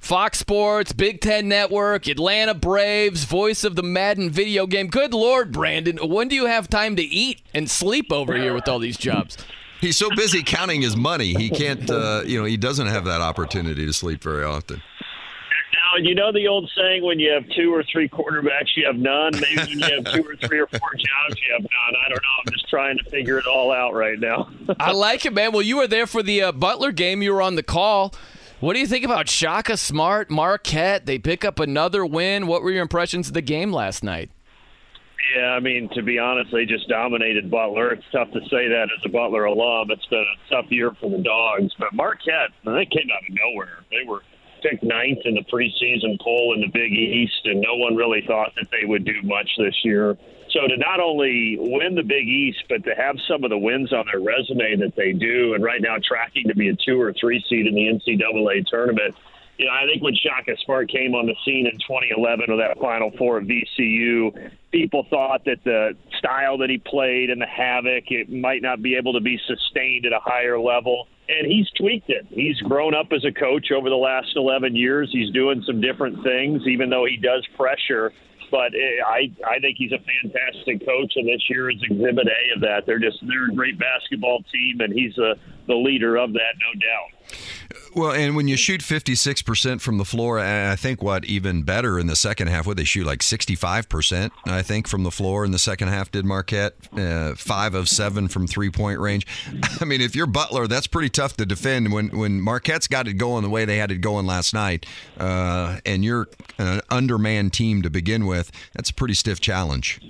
Fox Sports, Big Ten Network, Atlanta Braves, voice of the Madden video game. Good Lord, Brandon, when do you have time to eat and sleep over here with all these jobs? He's so busy counting his money, he can't, uh, you know, he doesn't have that opportunity to sleep very often. Now, you know the old saying when you have two or three quarterbacks, you have none. Maybe when you have two or three or four jobs, you have none. I don't know. I'm just trying to figure it all out right now. I like it, man. Well, you were there for the uh, Butler game. You were on the call. What do you think about Shaka Smart, Marquette? They pick up another win. What were your impressions of the game last night? Yeah, I mean, to be honest, they just dominated Butler. It's tough to say that as a Butler alum. It's been a tough year for the Dogs, but Marquette, they came out of nowhere. They were picked ninth in the preseason poll in the Big East, and no one really thought that they would do much this year. So to not only win the Big East, but to have some of the wins on their resume that they do, and right now tracking to be a two or three seed in the NCAA tournament. You know, I think when Shaka Smart came on the scene in 2011 with that Final Four of VCU, people thought that the style that he played and the havoc it might not be able to be sustained at a higher level and he's tweaked it. He's grown up as a coach over the last 11 years. He's doing some different things, even though he does pressure. But eh, I, I think he's a fantastic coach, and this year is Exhibit A of that. They're just they're a great basketball team, and he's a, the leader of that, no doubt. Well, and when you shoot 56% from the floor, I think what even better in the second half, what they shoot like 65%, I think, from the floor in the second half, did Marquette. Uh, five of seven from three point range. I mean, if you're Butler, that's pretty tough to defend. When, when Marquette's got it going the way they had it going last night, uh, and you're an undermanned team to begin with, that's a pretty stiff challenge.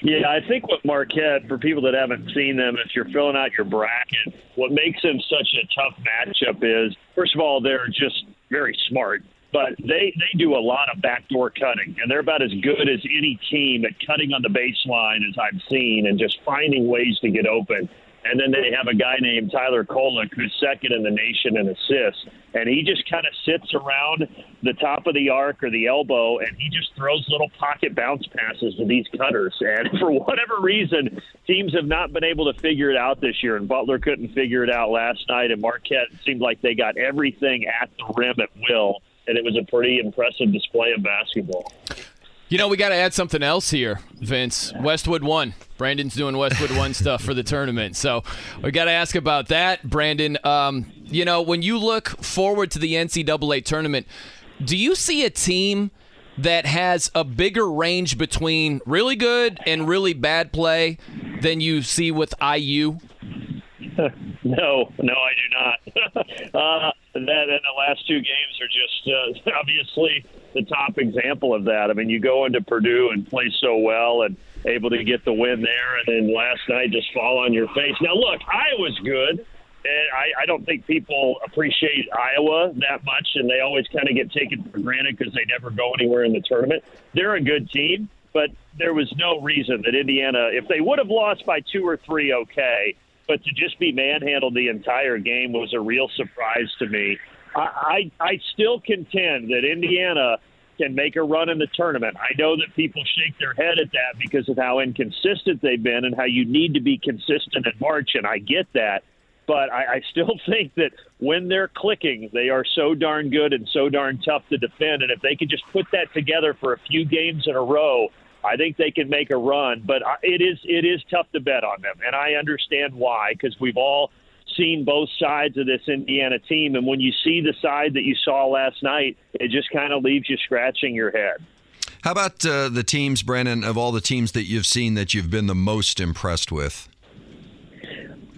Yeah, I think what Marquette, for people that haven't seen them, if you're filling out your bracket, what makes them such a tough matchup is, first of all, they're just very smart. But they, they do a lot of backdoor cutting, and they're about as good as any team at cutting on the baseline as I've seen and just finding ways to get open. And then they have a guy named Tyler Kolek who's second in the nation in assists. And he just kind of sits around the top of the arc or the elbow and he just throws little pocket bounce passes to these cutters. And for whatever reason, teams have not been able to figure it out this year. And Butler couldn't figure it out last night. And Marquette seemed like they got everything at the rim at will. And it was a pretty impressive display of basketball. You know, we got to add something else here, Vince. Westwood One. Brandon's doing Westwood One stuff for the tournament, so we got to ask about that, Brandon. Um, you know, when you look forward to the NCAA tournament, do you see a team that has a bigger range between really good and really bad play than you see with IU? no, no, I do not. uh, that and the last two games are just uh, obviously the top example of that. I mean, you go into Purdue and play so well and able to get the win there, and then last night just fall on your face. Now, look, Iowa's good. And I, I don't think people appreciate Iowa that much, and they always kind of get taken for granted because they never go anywhere in the tournament. They're a good team, but there was no reason that Indiana, if they would have lost by two or three, okay, but to just be manhandled the entire game was a real surprise to me. I, I, I still contend that Indiana can make a run in the tournament. I know that people shake their head at that because of how inconsistent they've been and how you need to be consistent in March, and I get that. But I, I still think that when they're clicking, they are so darn good and so darn tough to defend. And if they could just put that together for a few games in a row, I think they can make a run. But it is it is tough to bet on them, and I understand why because we've all seen both sides of this Indiana team, and when you see the side that you saw last night, it just kind of leaves you scratching your head. How about uh, the teams, Brandon, of all the teams that you've seen that you've been the most impressed with?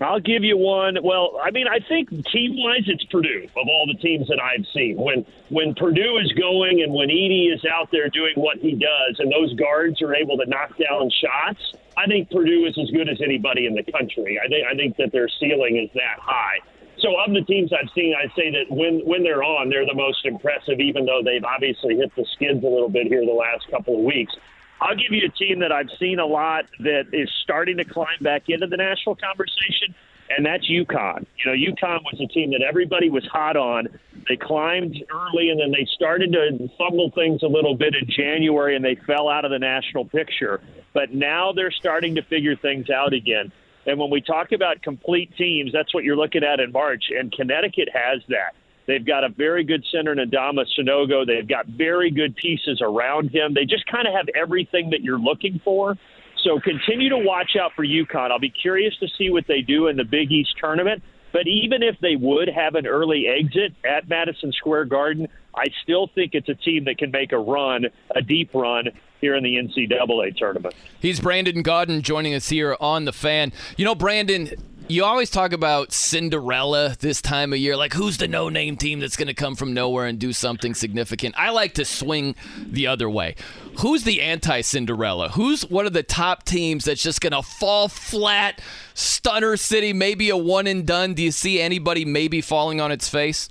I'll give you one. Well, I mean, I think team wise, it's Purdue of all the teams that I've seen. When when Purdue is going and when Edey is out there doing what he does, and those guards are able to knock down shots, I think Purdue is as good as anybody in the country. I think I think that their ceiling is that high. So of the teams I've seen, I'd say that when when they're on, they're the most impressive. Even though they've obviously hit the skids a little bit here the last couple of weeks. I'll give you a team that I've seen a lot that is starting to climb back into the national conversation, and that's UConn. You know, UConn was a team that everybody was hot on. They climbed early, and then they started to fumble things a little bit in January, and they fell out of the national picture. But now they're starting to figure things out again. And when we talk about complete teams, that's what you're looking at in March, and Connecticut has that. They've got a very good center in Adama Sanogo. They've got very good pieces around him. They just kind of have everything that you're looking for. So continue to watch out for UConn. I'll be curious to see what they do in the Big East tournament. But even if they would have an early exit at Madison Square Garden, I still think it's a team that can make a run, a deep run here in the NCAA tournament. He's Brandon Gaudin joining us here on the fan. You know, Brandon, you always talk about Cinderella this time of year. Like, who's the no name team that's going to come from nowhere and do something significant? I like to swing the other way. Who's the anti Cinderella? Who's one of the top teams that's just going to fall flat, stunner city, maybe a one and done? Do you see anybody maybe falling on its face?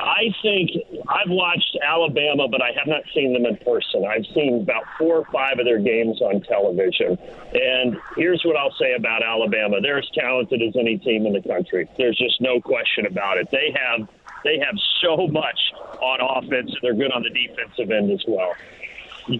I think I've watched Alabama, but I have not seen them in person. I've seen about four or five of their games on television. And here's what I'll say about Alabama: they're as talented as any team in the country. There's just no question about it. They have they have so much on offense, and they're good on the defensive end as well.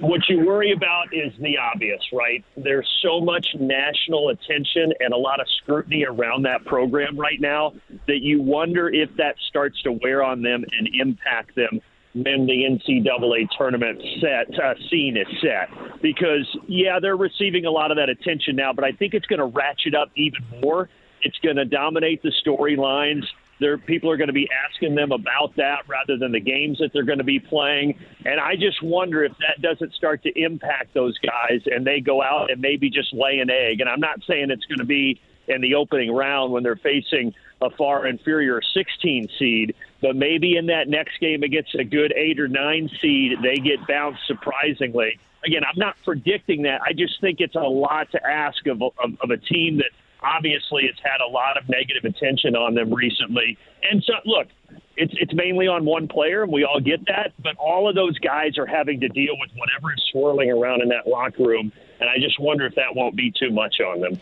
What you worry about is the obvious, right? There's so much national attention and a lot of scrutiny around that program right now that you wonder if that starts to wear on them and impact them when the NCAA tournament set uh, scene is set. Because yeah, they're receiving a lot of that attention now, but I think it's going to ratchet up even more. It's going to dominate the storylines there, people are going to be asking them about that rather than the games that they're going to be playing. And I just wonder if that doesn't start to impact those guys and they go out and maybe just lay an egg. And I'm not saying it's going to be in the opening round when they're facing a far inferior 16 seed, but maybe in that next game against a good eight or nine seed, they get bounced surprisingly. Again, I'm not predicting that. I just think it's a lot to ask of, of, of a team that obviously it's had a lot of negative attention on them recently. And so, look, it's it's mainly on one player, and we all get that. But all of those guys are having to deal with whatever is swirling around in that locker room and I just wonder if that won't be too much on them.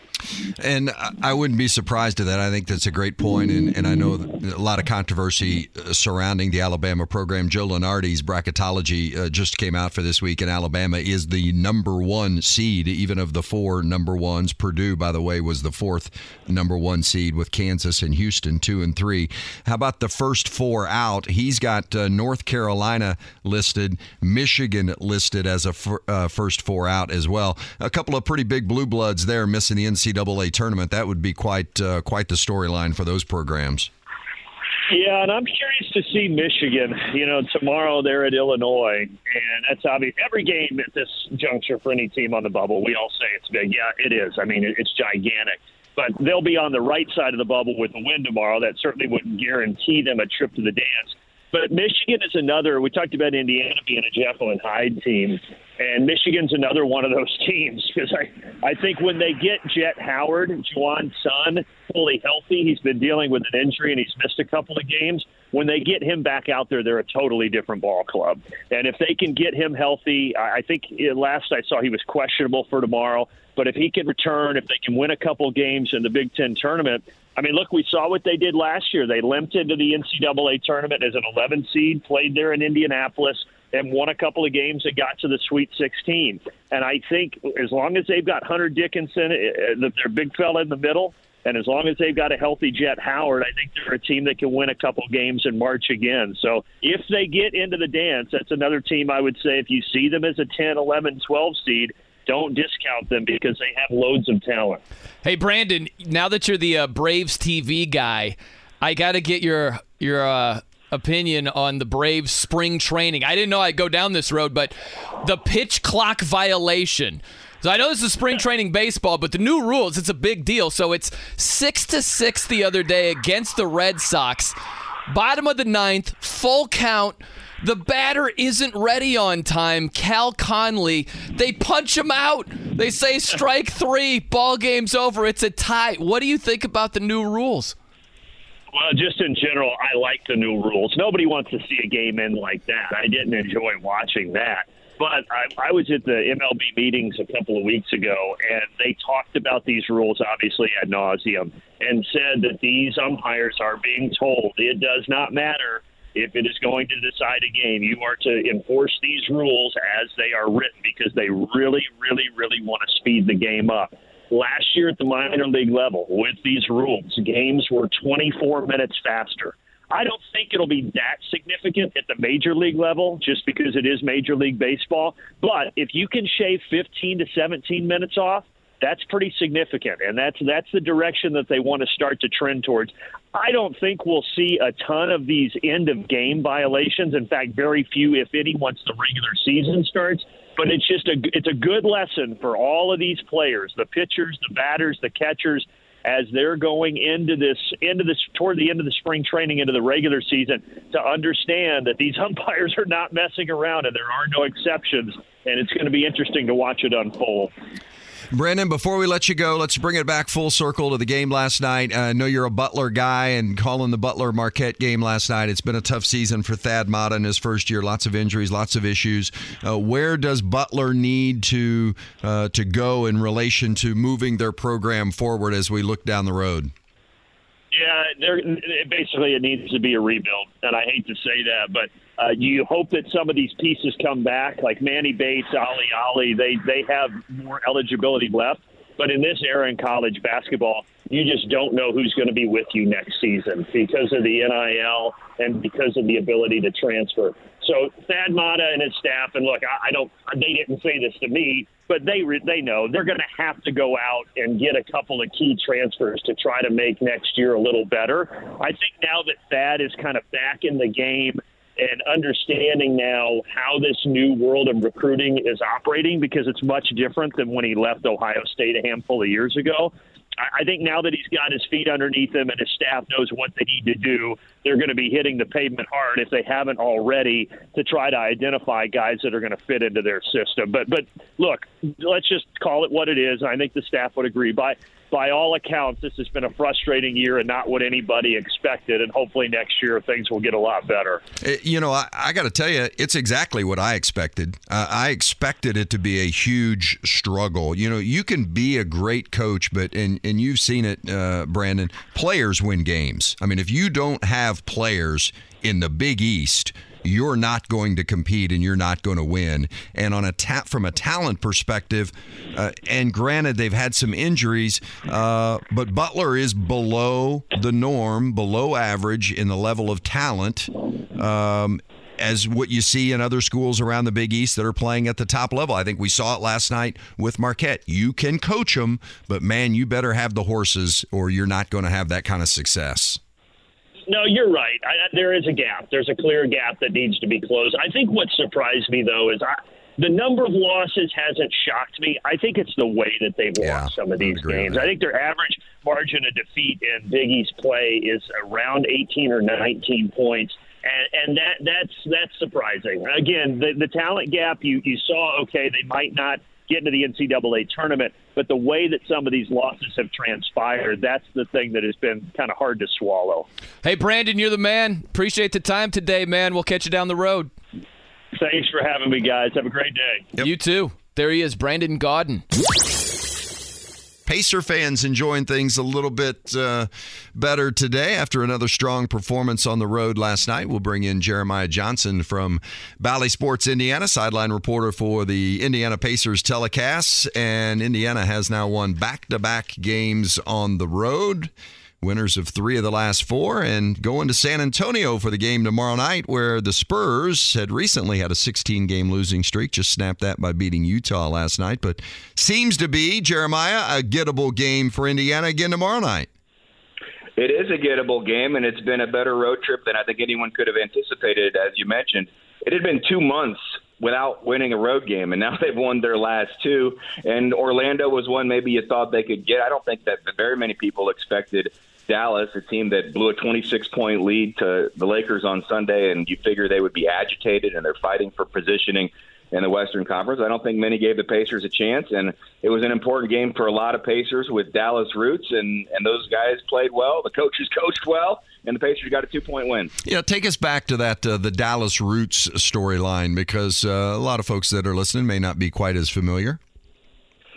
And I wouldn't be surprised at that. I think that's a great point, and, and I know a lot of controversy uh, surrounding the Alabama program. Joe Lunardi's bracketology uh, just came out for this week, and Alabama is the number one seed, even of the four number ones. Purdue, by the way, was the fourth number one seed with Kansas and Houston two and three. How about the first four out? He's got uh, North Carolina listed, Michigan listed as a uh, first four out as well a couple of pretty big blue bloods there missing the NCAA tournament. That would be quite uh, quite the storyline for those programs. Yeah, and I'm curious to see Michigan. You know, tomorrow they're at Illinois, and that's obvious. Every game at this juncture for any team on the bubble, we all say it's big. Yeah, it is. I mean, it's gigantic. But they'll be on the right side of the bubble with a win tomorrow. That certainly wouldn't guarantee them a trip to the dance. But Michigan is another. We talked about Indiana being a Jekyll and Hyde team, and Michigan's another one of those teams because I, I think when they get Jett Howard, Juwan's son, fully healthy, he's been dealing with an injury and he's missed a couple of games. When they get him back out there, they're a totally different ball club. And if they can get him healthy, I think last I saw he was questionable for tomorrow. But if he can return, if they can win a couple games in the Big Ten tournament, I mean, look, we saw what they did last year. They limped into the NCAA tournament as an 11 seed, played there in Indianapolis, and won a couple of games that got to the Sweet 16. And I think as long as they've got Hunter Dickinson, uh, uh, their big fella in the middle, and as long as they've got a healthy Jett Howard, I think they're a team that can win a couple games in March again. So if they get into the dance, that's another team I would say if you see them as a 10, 11, 12 seed, don't discount them because they have loads of talent. Hey, Brandon, now that you're the uh, Braves TV guy, I got to get your your uh, opinion on the Braves spring training. I didn't know I'd go down this road, but the pitch clock violation. So I know this is spring training baseball, but the new rules, it's a big deal. So it's six to six the other day against the Red Sox. Bottom of the ninth, full count. The batter isn't ready on time. Cal Conley, they punch him out. They say strike three, ball game's over. It's a tie. What do you think about the new rules? Well, just in general, I like the new rules. Nobody wants to see a game end like that. I didn't enjoy watching that. But I, I was at the MLB meetings a couple of weeks ago, and they talked about these rules obviously ad nauseum, and said that these umpires are being told it does not matter if it is going to decide a game. You are to enforce these rules as they are written because they really, really, really want to speed the game up. Last year at the minor league level, with these rules, games were 24 minutes faster. I don't think it'll be that significant at the major league level just because it is Major League Baseball. But if you can shave 15 to 17 minutes off, that's pretty significant, and that's that's the direction that they want to start to trend towards. I don't think we'll see a ton of these end of game violations. In fact, very few, if any, once the regular season starts. But it's just a it's a good lesson for all of these players, the pitchers, the batters, the catchers, as they're going into this into this toward the end of the spring training into the regular season to understand that these umpires are not messing around and there are no exceptions and it's going to be interesting to watch it unfold. Brandon, before we let you go, let's bring it back full circle to the game last night. Uh, I know you're a Butler guy and calling the Butler Marquette game last night. It's been a tough season for Thad Matta in his first year. Lots of injuries, lots of issues. Uh, where does Butler need to uh, to go in relation to moving their program forward as we look down the road? Yeah, basically it needs to be a rebuild, and I hate to say that, but uh, you hope that some of these pieces come back, like Manny Bates, Ali Ali. They they have more eligibility left, but in this era in college basketball, you just don't know who's going to be with you next season because of the NIL and because of the ability to transfer. So Thad Matta and his staff, and look, I, I don't, they didn't say this to me, but they they know they're going to have to go out and get a couple of key transfers to try to make next year a little better. I think now that Thad is kind of back in the game and understanding now how this new world of recruiting is operating because it's much different than when he left Ohio State a handful of years ago. I think now that he's got his feet underneath him and his staff knows what they need to do, they're going to be hitting the pavement hard if they haven't already to try to identify guys that are going to fit into their system. But but look, let's just call it what it is. I think the staff would agree. By by all accounts, this has been a frustrating year and not what anybody expected. And hopefully next year things will get a lot better. Eh, you know, I, I got to tell you, it's exactly what I expected. Uh, I expected it to be a huge struggle. You know, you can be a great coach, but and and you've seen it, uh, Brandon. Players win games. I mean, if you don't have players in the Big East you're not going to compete and you're not going to win. And on a tap from a talent perspective, uh, and granted they've had some injuries, uh, but Butler is below the norm, below average in the level of talent. Um, as what you see in other schools around the Big East that are playing at the top level. I think we saw it last night with Marquette. You can coach them, but man, you better have the horses or you're not going to have that kind of success no, you're right. I, there is a gap. There's a clear gap that needs to be closed. I think what surprised me though is I, the number of losses hasn't shocked me. I think it's the way that they've yeah, lost some of these games. I think their average margin of defeat in Big East play is around 18 or 19 points. And, and that that's that's surprising. Again, the the talent gap you you saw. Okay, they might not get into the NCAA tournament. But the way that some of these losses have transpired, that's the thing that has been kind of hard to swallow. Hey, Brandon, you're the man. Appreciate the time today, man. We'll catch you down the road. Thanks for having me, guys. Have a great day. Yep. You too. There he is, Brandon Gaudin. Pacer fans enjoying things a little bit uh, better today after another strong performance on the road last night. We'll bring in Jeremiah Johnson from Bally Sports Indiana, sideline reporter for the Indiana Pacers telecasts. And Indiana has now won back to back games on the road winners of three of the last four, and going to San Antonio for the game tomorrow night, where the Spurs had recently had a 16 game losing streak, just snapped that by beating Utah last night. But seems to be, Jeremiah, a gettable game for Indiana again tomorrow night. It is a gettable game, and it's been a better road trip than I think anyone could have anticipated, as you mentioned. It had been two months without winning a road game, and now they've won their last two. And Orlando was one maybe you thought they could get. I don't think that very many people expected Dallas, a team that blew a 26 point lead to the Lakers on Sunday, and you figure they would be agitated and they're fighting for positioning in the Western Conference. I don't think many gave the Pacers a chance, and it was an important game for a lot of Pacers with Dallas roots, and and those guys played well. The coaches coached well, and the Pacers got a two point win. Yeah, take us back to that uh, the Dallas Roots storyline because uh, a lot of folks that are listening may not be quite as familiar.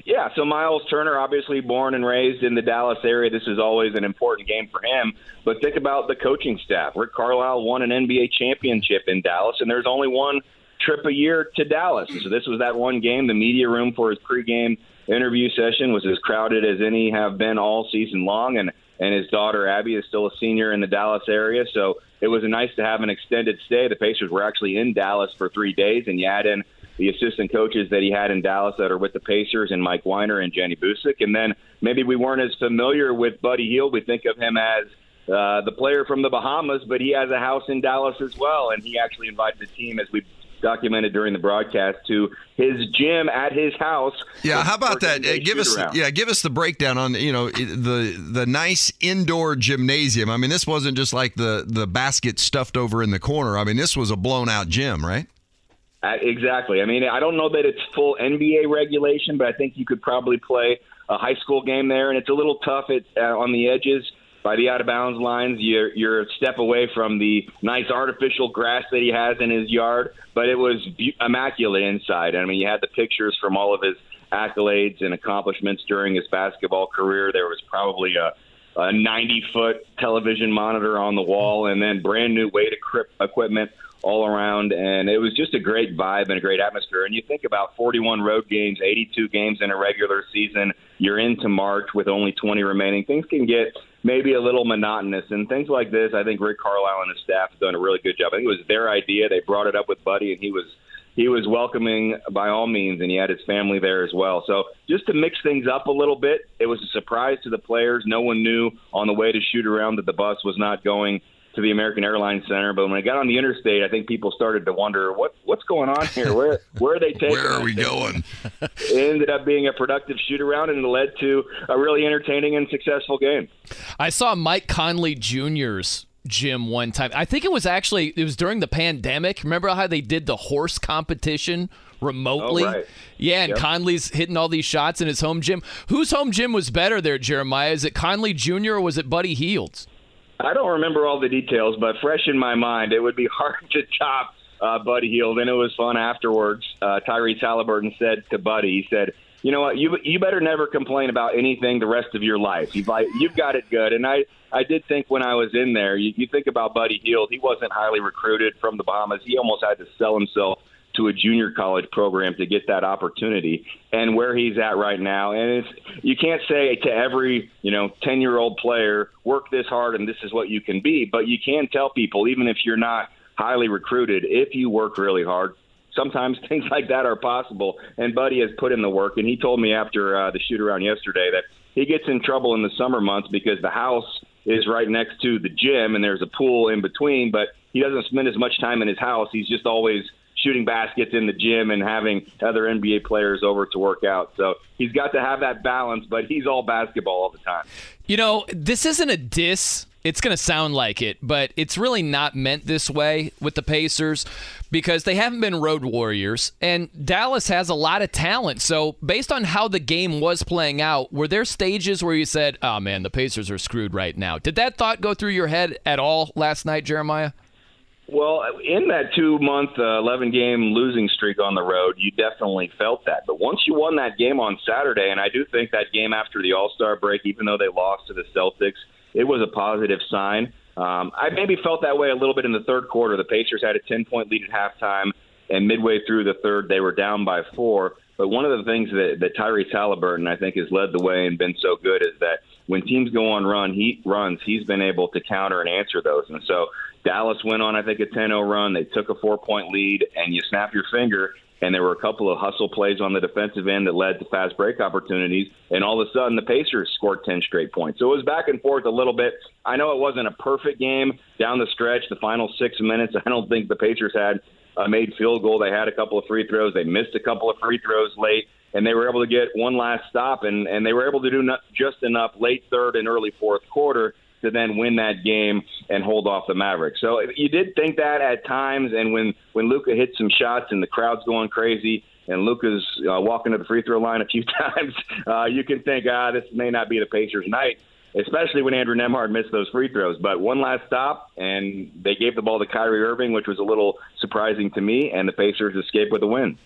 Yeah, so Miles Turner, obviously born and raised in the Dallas area, this is always an important game for him. But think about the coaching staff. Rick Carlisle won an NBA championship in Dallas, and there's only one trip a year to Dallas. So this was that one game. The media room for his pregame interview session was as crowded as any have been all season long, and and his daughter Abby is still a senior in the Dallas area. So it was nice to have an extended stay. The Pacers were actually in Dallas for three days, and you add in the assistant coaches that he had in Dallas that are with the Pacers and Mike Weinar and Jenny Boucek. And then maybe we weren't as familiar with Buddy Hield. We think of him as uh, the player from the Bahamas, but he has a house in Dallas as well. And he actually invited the team, as we documented during the broadcast, to his gym at his house. Yeah, how about that? Uh, give us around. yeah, give us the breakdown on you know the the nice indoor gymnasium. I mean, this wasn't just like the the basket stuffed over in the corner. I mean, this was a blown out gym, right? Uh, exactly. I mean, I don't know that it's full NBA regulation, but I think you could probably play a high school game there, and it's a little tough at, uh, on the edges by the out of bounds lines. You're you're a step away from the nice artificial grass that he has in his yard, but it was be- immaculate inside. I mean, you had the pictures from all of his accolades and accomplishments during his basketball career. There was probably a a 90 foot television monitor on the wall and then brand new weight equipment all around, and it was just a great vibe and a great atmosphere. And you think about 41 road games, 82 games in a regular season. You're into March with only 20 remaining. Things can get maybe a little monotonous, and things like this. I think Rick Carlisle and his staff have done a really good job. I think it was their idea. They brought it up with Buddy, and he was he was welcoming by all means, and he had his family there as well. So just to mix things up a little bit, it was a surprise to the players. No one knew on the way to shoot around that the bus was not going to the American Airlines Center. But when I got on the interstate, I think people started to wonder what what's going on here. Where where are they taking? where are we going? it ended up being a productive shoot around, and it led to a really entertaining and successful game. I saw Mike Conley Jr.'s gym one time. I think it was actually it was during the pandemic. Remember how they did the horse competition remotely? Oh, right. Yeah, and yep. Conley's hitting all these shots in his home gym. Whose home gym was better there, Jeremiah? Is it Conley Jr. or was it Buddy Hield's? I don't remember all the details, but fresh in my mind, it would be hard to top uh, Buddy Hield, and it was fun afterwards. Uh, Tyrese Haliburton said to Buddy, he said, "You know what? You you better never complain about anything the rest of your life. You've you've got it good." And I I did think when I was in there, you, you think about Buddy Hield, he wasn't highly recruited from the Bahamas. He almost had to sell himself to a junior college program to get that opportunity. And where he's at right now and it's you can't say to every you know 10 year old player work this hard and this is what you can be. But you can tell people even if you're not highly recruited if you work really hard sometimes things like that are possible. And buddy has put in the work and he told me after uh, the shoot around yesterday that he gets in trouble in the summer months because the house is right next to the gym and there's a pool in between but he doesn't spend as much time in his house. He's just always shooting baskets in the gym and having other NBA players over to work out. So he's got to have that balance, but he's all basketball all the time. You know, this isn't a diss. It's going to sound like it, but it's really not meant this way with the Pacers because they haven't been road warriors and Dallas has a lot of talent. So, based on how the game was playing out, were there stages where you said, "Oh man, the Pacers are screwed right now." Did that thought go through your head at all last night, Jeremiah? Well, in that two month, uh, 11 game losing streak on the road, you definitely felt that. But once you won that game on Saturday, and I do think that game after the All Star break, even though they lost to the Celtics, it was a positive sign. Um, I maybe felt that way a little bit in the third quarter. The Pacers had a 10 point lead at halftime, and midway through the third, they were down by four. But one of the things that, that Tyrese Haliburton, I think, has led the way and been so good is that when teams go on run, he runs, he's been able to counter and answer those. And so Dallas went on, I think, a 10 0 run. They took a four point lead, and you snap your finger, and there were a couple of hustle plays on the defensive end that led to fast break opportunities. And all of a sudden, the Pacers scored 10 straight points. So it was back and forth a little bit. I know it wasn't a perfect game down the stretch, the final six minutes. I don't think the Pacers had a made field goal. They had a couple of free throws. They missed a couple of free throws late and they were able to get one last stop, and and they were able to do not, just enough late third and early fourth quarter to then win that game and hold off the Mavericks. So you did think that at times, and when when Luka hit some shots and the crowd's going crazy, and Luka's uh, walking to the free throw line a few times, uh, you can think, ah, this may not be the Pacers' night. Especially when Andrew Nembhard missed those free throws. But one last stop, and they gave the ball to Kyrie Irving, which was a little surprising to me, and the Pacers escaped with a win.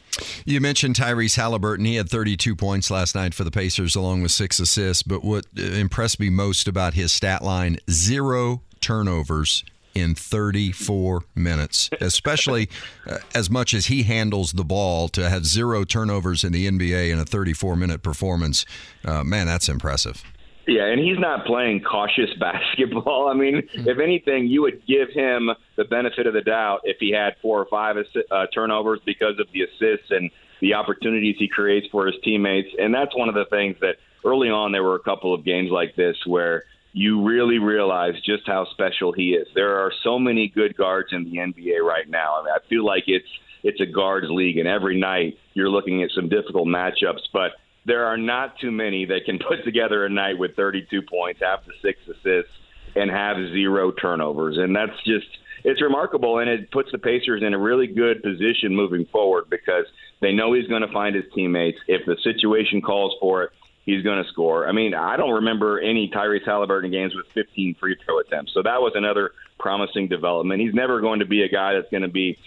You mentioned Tyrese Haliburton. He had 32 points last night for the Pacers, along with six assists. But what impressed me most about his stat line zero turnovers in 34 minutes, especially uh, as much as he handles the ball to have zero turnovers in the NBA in a 34 minute performance. Uh, man, that's impressive. Yeah, and he's not playing cautious basketball. I mean, mm-hmm. if anything, you would give him the benefit of the doubt if he had four or five uh, turnovers because of the assists and the opportunities he creates for his teammates. And that's one of the things that early on there were a couple of games like this where you really realize just how special he is. There are so many good guards in the NBA right now. I, mean, I feel like it's it's a guards league, and every night you're looking at some difficult matchups, but there are not too many that can put together a night with 32 points, have the six assists, and have zero turnovers. And that's just it's remarkable, and it puts the Pacers in a really good position moving forward because they know he's going to find his teammates. If the situation calls for it, he's going to score. I mean, I don't remember any Tyrese Haliburton games with 15 free throw attempts, so that was another promising development. He's never going to be a guy that's going to be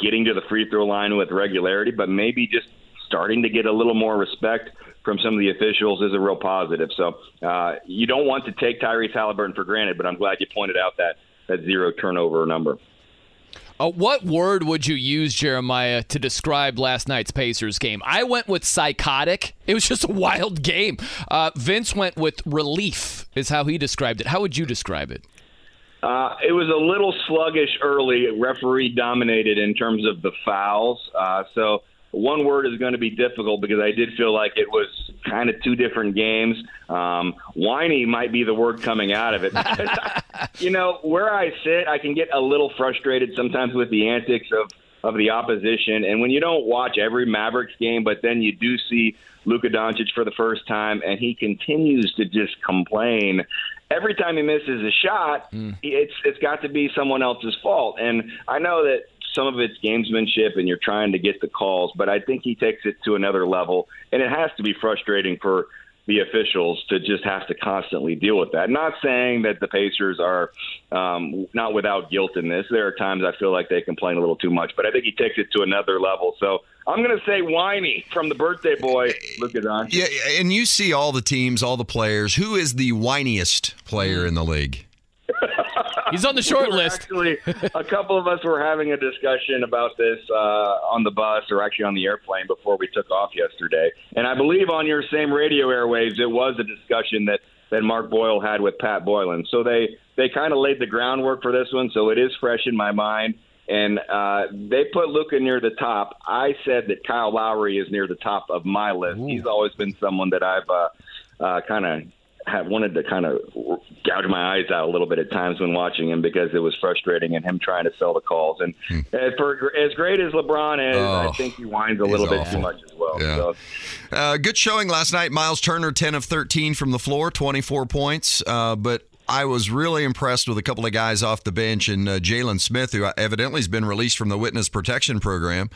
getting to the free throw line with regularity, but maybe just starting to get a little more respect from some of the officials is a real positive. So uh, you don't want to take Tyrese Haliburton for granted, but I'm glad you pointed out that that zero turnover number. Uh, what word would you use, Jeremiah, to describe last night's Pacers game? I went with psychotic. It was just a wild game. Uh, Vince went with relief, is how he described it. How would you describe it? Uh, it was a little sluggish early, referee dominated in terms of the fouls. Uh, so one word is going to be difficult because I did feel like it was kind of two different games. Um, whiny might be the word coming out of it. you know, where I sit, I can get a little frustrated sometimes with the antics of of the opposition. And when you don't watch every Mavericks game, but then you do see Luka Doncic for the first time, and he continues to just complain every time he misses a shot, mm. it's it's got to be someone else's fault. And I know that some of it's gamesmanship and you're trying to get the calls, but I think he takes it to another level, and it has to be frustrating for the officials to just have to constantly deal with that. Not saying that the Pacers are um, not without guilt in this. There are times I feel like they complain a little too much, but I think he takes it to another level. So I'm going to say whiny from the birthday boy, Luka Doncic. Yeah, and you see all the teams, all the players. Who is the whiniest player in the league? He's on the short we list. Actually, a couple of us were having a discussion about this uh, on the bus or actually on the airplane before we took off yesterday. And I believe on your same radio airwaves, it was a discussion that, that Mark Boyle had with Pat Boylen. So they, they kind of laid the groundwork for this one. So it is fresh in my mind. And uh, they put Luka near the top. I said that Kyle Lowry is near the top of my list. Ooh. He's always been someone that I've uh, uh, kind of had wanted to kind of gouge my eyes out a little bit at times when watching him because it was frustrating and him trying to sell the calls. And hmm. for as great as LeBron is, oh, I think he whines a little bit too much as well. Yeah. So. Uh, good showing last night. Miles Turner, 10 of 13 from the floor, 24 points. Uh, but I was really impressed with a couple of guys off the bench, and uh, Jalen Smith, who evidently has been released from the witness protection program,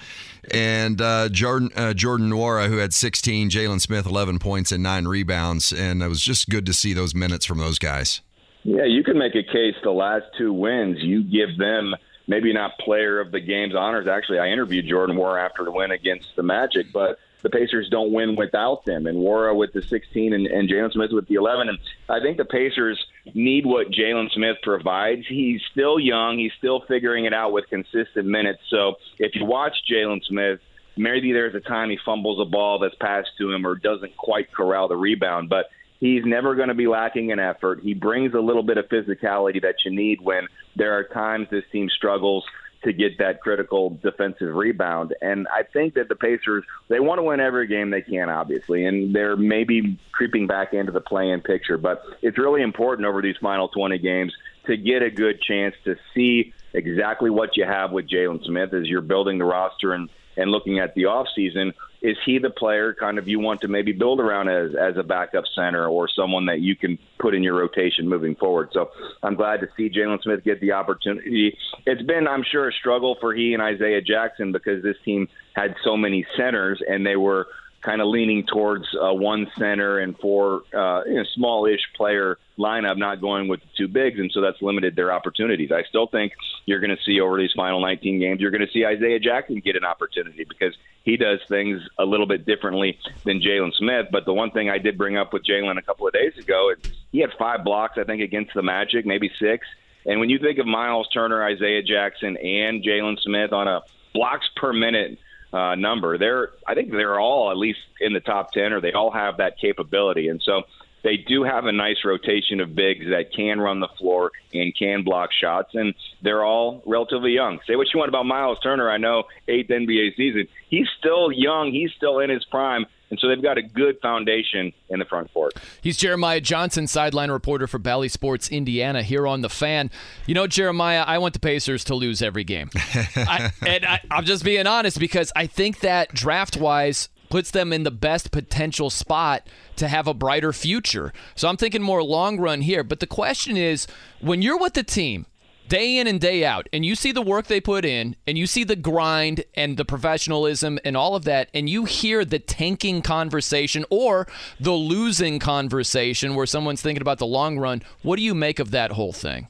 and uh, Jordan uh, Jordan Nwora, who had 16, Jalen Smith 11 points and nine rebounds, and it was just good to see those minutes from those guys. Yeah, you can make a case. The last two wins, you give them maybe not player of the game's honors. Actually, I interviewed Jordan Nwora after the win against the Magic, but the Pacers don't win without them. And Nwora with the 16 and, and Jalen Smith with the 11. And I think the Pacers need what Jalen Smith provides. He's still young. He's still figuring it out with consistent minutes. So if you watch Jalen Smith, maybe there's a time he fumbles a ball that's passed to him or doesn't quite corral the rebound. But he's never going to be lacking in effort. He brings a little bit of physicality that you need when there are times this team struggles – to get that critical defensive rebound. And I think that the Pacers they want to win every game they can, obviously, and they're maybe creeping back into the play-in picture. But it's really important over these final 20 games to get a good chance to see exactly what you have with Jalen Smith as you're building the roster and and looking at the offseason, is he the player kind of you want to maybe build around as as a backup center or someone that you can put in your rotation moving forward? So I'm glad to see Jalen Smith get the opportunity. It's been, I'm sure, a struggle for he and Isaiah Jackson because this team had so many centers and they were kind of leaning towards uh, one center and four uh, you know, small-ish player lineup, not going with the two bigs, and so that's limited their opportunities. I still think you're going to see over these final 19 games, you're going to see Isaiah Jackson get an opportunity because he does things a little bit differently than Jalen Smith. But the one thing I did bring up with Jalen a couple of days ago is he had five blocks, I think, against the Magic, maybe six. And when you think of Miles Turner, Isaiah Jackson, and Jalen Smith on a blocks per minute uh, number. They're I think they're all at least in the top ten, or they all have that capability, and so they do have a nice rotation of bigs that can run the floor and can block shots, and they're all relatively young. Say what you want about Miles Turner. I know eighth NBA season. He's still young. He's still in his prime. And so they've got a good foundation in the front court. He's Jeremiah Johnson, sideline reporter for Bally Sports Indiana here on The Fan. You know, Jeremiah, I want the Pacers to lose every game. I, and I, I'm just being honest because I think that draft wise, puts them in the best potential spot to have a brighter future. So I'm thinking more long run here. But the question is when you're with the team, day in and day out, and you see the work they put in, and you see the grind and the professionalism and all of that, and you hear the tanking conversation or the losing conversation where someone's thinking about the long run, what do you make of that whole thing?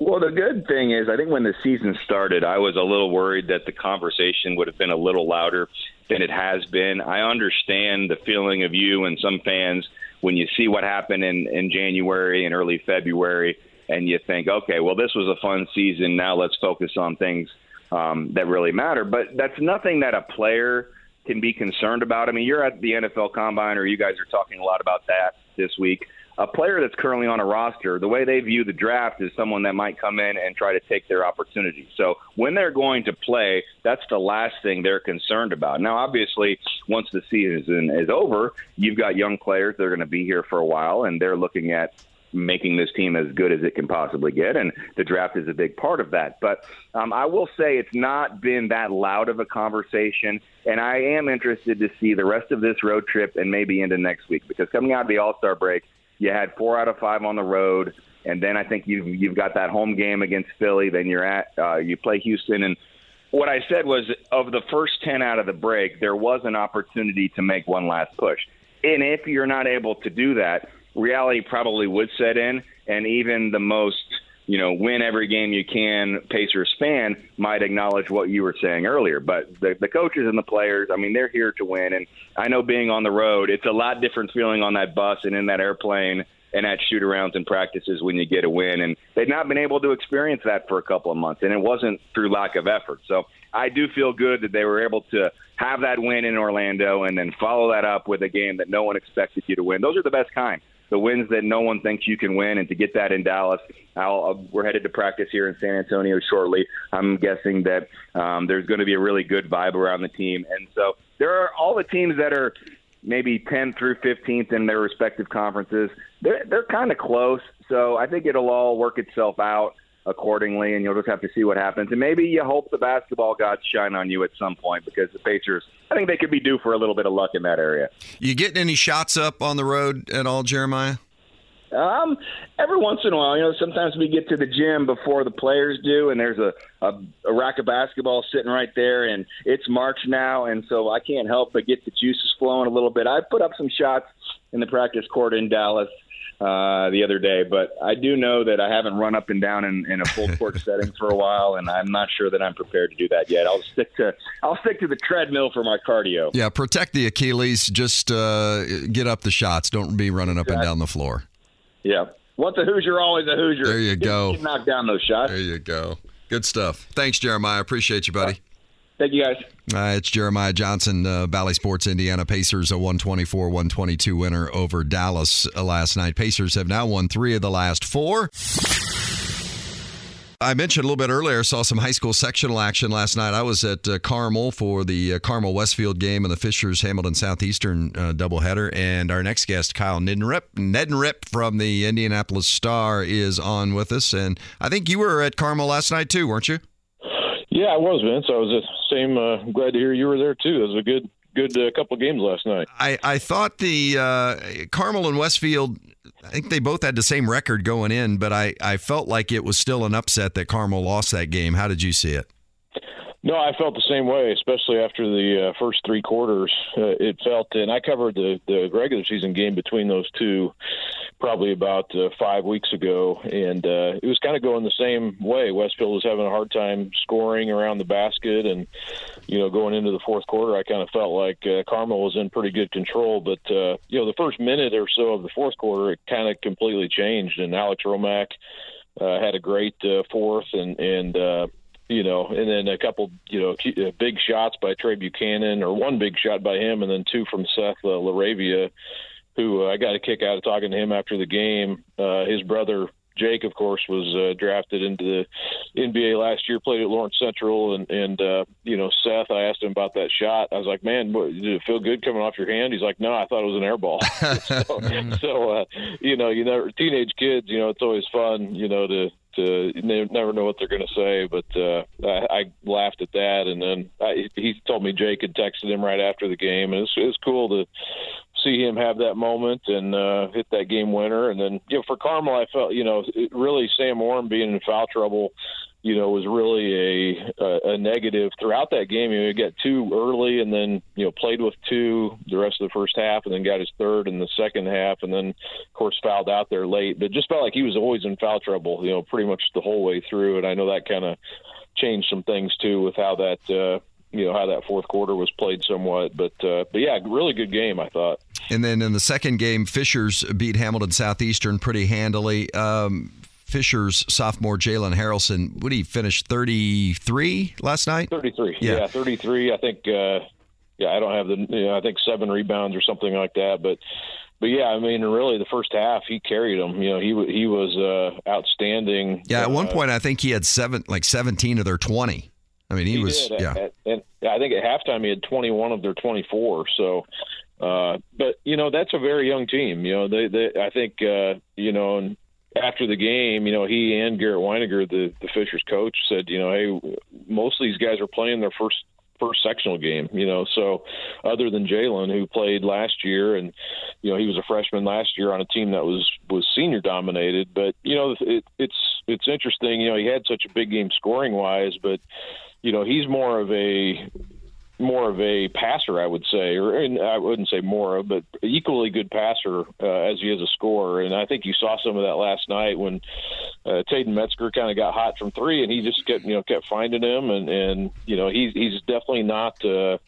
Well, the good thing is, I think when the season started, I was a little worried that the conversation would have been a little louder than it has been. I understand the feeling of you and some fans when you see what happened in, in January and early February and you think, okay, well, this was a fun season. Now let's focus on things um, that really matter. But that's nothing that a player can be concerned about. I mean, you're at the NFL Combine, or you guys are talking a lot about that this week. A player that's currently on a roster, the way they view the draft is someone that might come in and try to take their opportunity. So when they're going to play, that's the last thing they're concerned about. Now, obviously, once the season is over, you've got young players that are going to be here for a while, and they're looking at making this team as good as it can possibly get, and the draft is a big part of that. But um, I will say it's not been that loud of a conversation, and I am interested to see the rest of this road trip and maybe into next week because coming out of the All Star break, you had four out of five on the road, and then I think you've you've got that home game against Philly. Then you're at uh, you play Houston and. What I said was, of the first 10 out of the break, there was an opportunity to make one last push. And if you're not able to do that, reality probably would set in, and even the most you know, win every game you can, Pacers fan might acknowledge what you were saying earlier. But the, the coaches and the players, I mean, they're here to win. And I know being on the road, it's a lot different feeling on that bus and in that airplane and at shoot arounds and practices when you get a win. And they've not been able to experience that for a couple of months. And it wasn't through lack of effort. So I do feel good that they were able to have that win in Orlando and then follow that up with a game that no one expected you to win. Those are the best kind the wins that no one thinks you can win, and to get that in Dallas. I'll, I'll, we're headed to practice here in San Antonio shortly. I'm guessing that um, there's going to be a really good vibe around the team, and so there are all the teams that are maybe 10 through 15th in their respective conferences. They're they're kind of close, so I think it'll all work itself out accordingly, and you'll just have to see what happens. And maybe you hope the basketball gods shine on you at some point because the Pacers, I think they could be due for a little bit of luck in that area. You getting any shots up on the road at all, Jeremiah? Um, every once in a while, you know, sometimes we get to the gym before the players do, and there's a, a, a rack of basketball sitting right there, and it's March now, and so I can't help but get the juices flowing a little bit. I put up some shots in the practice court in Dallas uh, the other day. But I do know that I haven't run up and down in, in a full court setting for a while, and I'm not sure that I'm prepared to do that yet. I'll stick to I'll stick to the treadmill for my cardio. Yeah, protect the Achilles. Just uh, get up the shots. Don't be running up exactly. and down the floor. Yeah. Once a Hoosier, always a Hoosier. There you go. knock down those shots. There you go. Good stuff. Thanks, Jeremiah. Appreciate you, buddy. Thank you, guys. Uh, it's Jeremiah Johnson, uh, Bally Sports Indiana Pacers, a 124 122 winner over Dallas uh, last night. Pacers have now won three of the last four. I mentioned a little bit earlier, saw some high school sectional action last night. I was at uh, Carmel for the uh, Carmel Westfield game and the Fishers Hamilton Southeastern uh, doubleheader. And our next guest, Kyle Neddenriep, Neddenriep from the Indianapolis Star, is on with us. And I think you were at Carmel last night too, weren't you? Yeah, I was Vince. I was the same. Uh, glad to hear you were there too. It was a good, good uh, couple of games last night. I I thought the uh, Carmel and Westfield. I think they both had the same record going in, but I I felt like it was still an upset that Carmel lost that game. How did you see it? No, I felt the same way, especially after the uh, first three quarters. Uh, it felt, and I covered the the regular season game between those two, probably about uh, five weeks ago, and uh, it was kind of going the same way. Westfield was having a hard time scoring around the basket, and you know, going into the fourth quarter, I kind of felt like uh, Carmel was in pretty good control. But uh, you know, the first minute or so of the fourth quarter, it kind of completely changed, and Alex Romack. Had a great fourth and and uh, you know, and then a couple, you know, uh, big shots by Trey Buchanan, or one big shot by him, and then two from Seth uh, LaRavia, who uh, I got a kick out of talking to him after the game. Uh, his brother Jake, of course, was uh, drafted into the NBA last year. Played at Lawrence Central, and and uh, you know Seth. I asked him about that shot. I was like, "Man, what, did it feel good coming off your hand?" He's like, "No, I thought it was an air ball." so, so uh, you know, you know, teenage kids, you know, it's always fun, you know, to you never know what they're going to say. But uh, I, I laughed at that, and then I, he told me Jake had texted him right after the game, and it's it's cool to see him have that moment and uh, hit that game winner. And then, you know, for Carmel, I felt, you know, it, really Sam Orm being in foul trouble, you know, was really a, a, a negative throughout that game. You know, he got two early and then, you know, played with two the rest of the first half and then got his third in the second half and then, of course, fouled out there late. But just felt like he was always in foul trouble, you know, pretty much the whole way through. And I know that kind of changed some things too with how that, uh, you know how that fourth quarter was played somewhat. But uh, but yeah, really good game I thought. And then in the second game, Fishers beat Hamilton Southeastern pretty handily. Um, Fishers sophomore Jalen Haralson, would he finish 33 last night? 33. Yeah, yeah 33. I think. Uh, yeah, I don't have the. You know, I think seven rebounds or something like that, but. But yeah, I mean, really, the first half he carried them. You know, he he was uh, outstanding. Yeah, at one uh, point I think he had seven, like seventeen of their twenty. I mean, he, he was did. yeah. And I think at halftime he had 21 of their 24. So, uh, but you know that's a very young team. You know, they, they I think uh, you know, and after the game, you know, he and Garrett Winegar, the the Fishers coach, said, you know, hey, most of these guys are playing their first first sectional game, you know. So, other than Jalen, who played last year, and you know he was a freshman last year on a team that was was senior dominated. But you know, it, it's it's interesting. You know, he had such a big game scoring wise, but you know, he's more of a more of a passer, I would say, or I wouldn't say more of, but equally good passer uh, as he is a scorer. And I think you saw some of that last night when uh, Taden Metzger kind of got hot from three, and he just kept you know kept finding him, and and you know he's he's definitely not. Uh,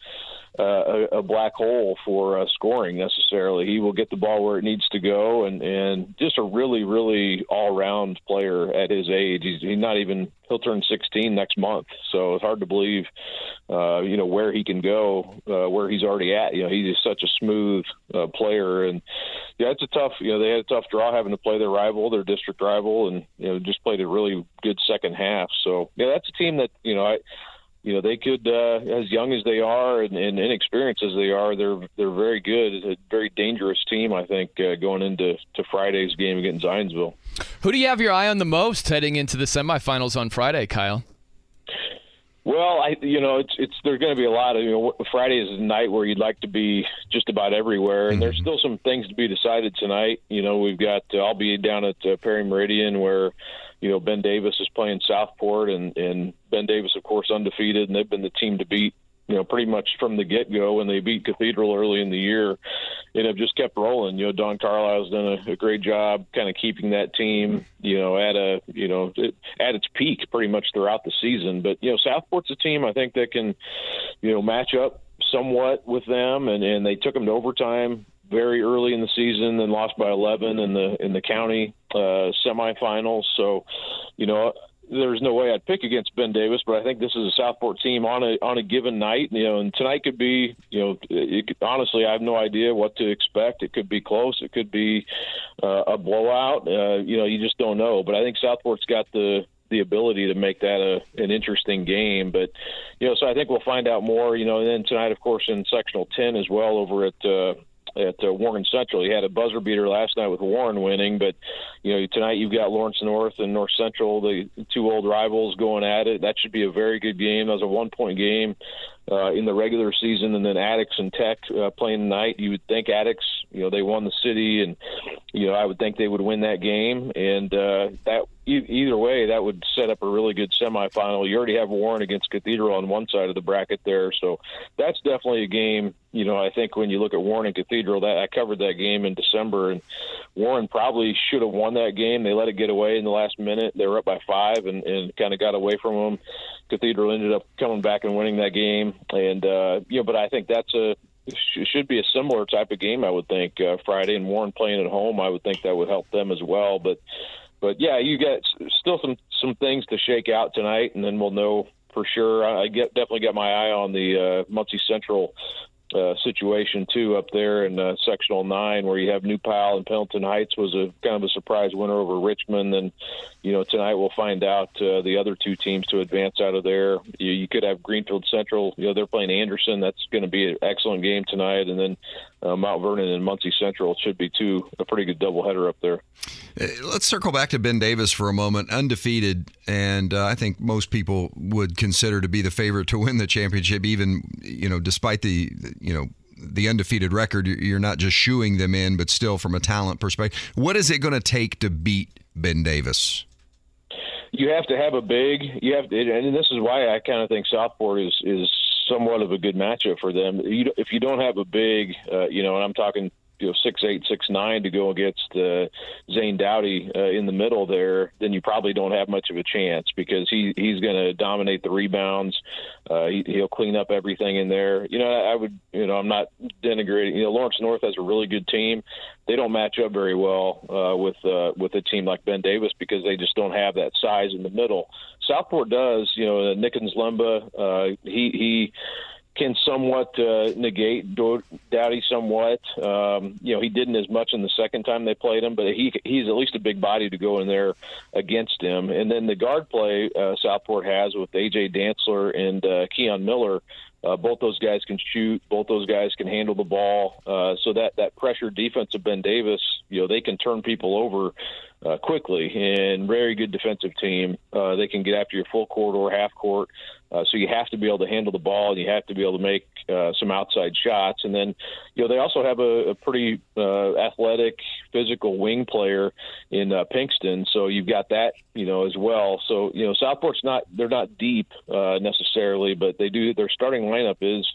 uh, a, black hole for uh, scoring necessarily. He will get the ball where it needs to go, and and just a really really all round player at his age. He's, he's not even he'll turn 16 next month, so it's hard to believe, uh, you know, where he can go, uh, where he's already at. You know, he's just such a smooth uh, player, and yeah, it's a tough. You know, they had a tough draw having to play their rival, their district rival, and you know, just played a really good second half. So yeah, that's a team that you know I you know they could uh, as young as they are and, and inexperienced as they are they're they're very good it's a very dangerous team i think uh, going into to friday's game against zionsville who do you have your eye on the most heading into the semifinals on friday kyle well, I you know it's it's there's going to be a lot of you know Friday is a night where you'd like to be just about everywhere, and mm-hmm. there's still some things to be decided tonight. You know, we've got uh, I'll be down at uh, Perry Meridian where you know, Ben Davis is playing Southport, and and Ben Davis, of course, undefeated, and they've been the team to beat. You know, pretty much from the get go when they beat Cathedral early in the year, and have just kept rolling. You know, Don Carlisle's done a, a great job kind of keeping that team, you know, at a, you know, at its peak pretty much throughout the season. But you know, Southport's a team I think that can, you know, match up somewhat with them, and and they took them to overtime very early in the season, then lost by 11 in the in the county uh, semifinals. So, you know, there's no way I'd pick against Ben Davis, but I think this is a Southport team on a on a given night. You know, and tonight could be, you know, could, honestly, I have no idea what to expect. It could be close. It could be uh, a blowout. Uh, you know, you just don't know. But I think Southport's got the the ability to make that a an interesting game. But you know, so I think we'll find out more. You know, and then tonight, of course, in sectional ten as well over at uh, at uh, Warren Central. He had a buzzer beater last night with Warren winning, but you know tonight you've got Lawrence North and North Central, the two old rivals going at it. That should be a very good game. That was a one point game uh, in the regular season, and then Attucks and Tech uh, playing tonight. You would think Attucks, you know, they won the city, and you know I would think they would win that game, and uh, that either way, that would set up a really good semifinal. You already have Warren against Cathedral on one side of the bracket there, so that's definitely a game. You know, I think when you look at Warren and Cathedral, that I covered that game in December, and Warren probably should have won that game. They let it get away in the last minute. They were up by five and, and kind of got away from them. Cathedral ended up coming back and winning that game, and uh, you know, but I think that's a should be a similar type of game. I would think uh, Friday and Warren playing at home. I would think that would help them as well. But but yeah, you got still some some things to shake out tonight, and then we'll know for sure. I get definitely got my eye on the uh, Muncie Central uh, situation too up there in uh, sectional nine where you have New Pal and Pendleton Heights was a kind of a surprise winner over Richmond. And you know tonight we'll find out uh, the other two teams to advance out of there. You, you could have Greenfield Central you know they're playing Anderson. That's going to be an excellent game tonight. And then uh, Mount Vernon and Muncie Central should be two a pretty good doubleheader up there. Uh, let's circle back to Ben Davis for a moment, undefeated, and uh, I think most people would consider to be the favorite to win the championship, even you know despite the you know the undefeated record. You're not just shooing them in, but still from a talent perspective, what is it going to take to beat Ben Davis? You have to have a big. You have, to, and this is why I kind of think Southport is is somewhat of a good matchup for them. You, if you don't have a big, uh, you know, and I'm talking you know six eight six nine to go against uh, Zane Dowdy uh, in the middle there, then you probably don't have much of a chance because he he's going to dominate the rebounds. Uh, he, he'll clean up everything in there. You know, I would you know I'm not denigrating. You know, Lawrence North has a really good team. They don't match up very well uh, with uh, with a team like Ben Davis because they just don't have that size in the middle. Southport does. You know, Nickens Lemba, uh, he he can somewhat uh, negate Dowdy somewhat. Um, you know, he didn't as much in the second time they played him, but he he's at least a big body to go in there against him. And then the guard play uh, Southport has with AJ Dantzler and uh, Keon Miller. Uh, both those guys can shoot. Both those guys can handle the ball. Uh, so that that pressure defense of Ben Davis, you know, they can turn people over uh, quickly. And very good defensive team. Uh, they can get after your full court or half court. Uh, so you have to be able to handle the ball, and you have to be able to make uh, some outside shots. And then, you know, they also have a, a pretty uh, athletic, physical wing player in uh, Pinkston. So you've got that, you know, as well. So you know, Southport's not they're not deep uh, necessarily, but they do their starting lineup is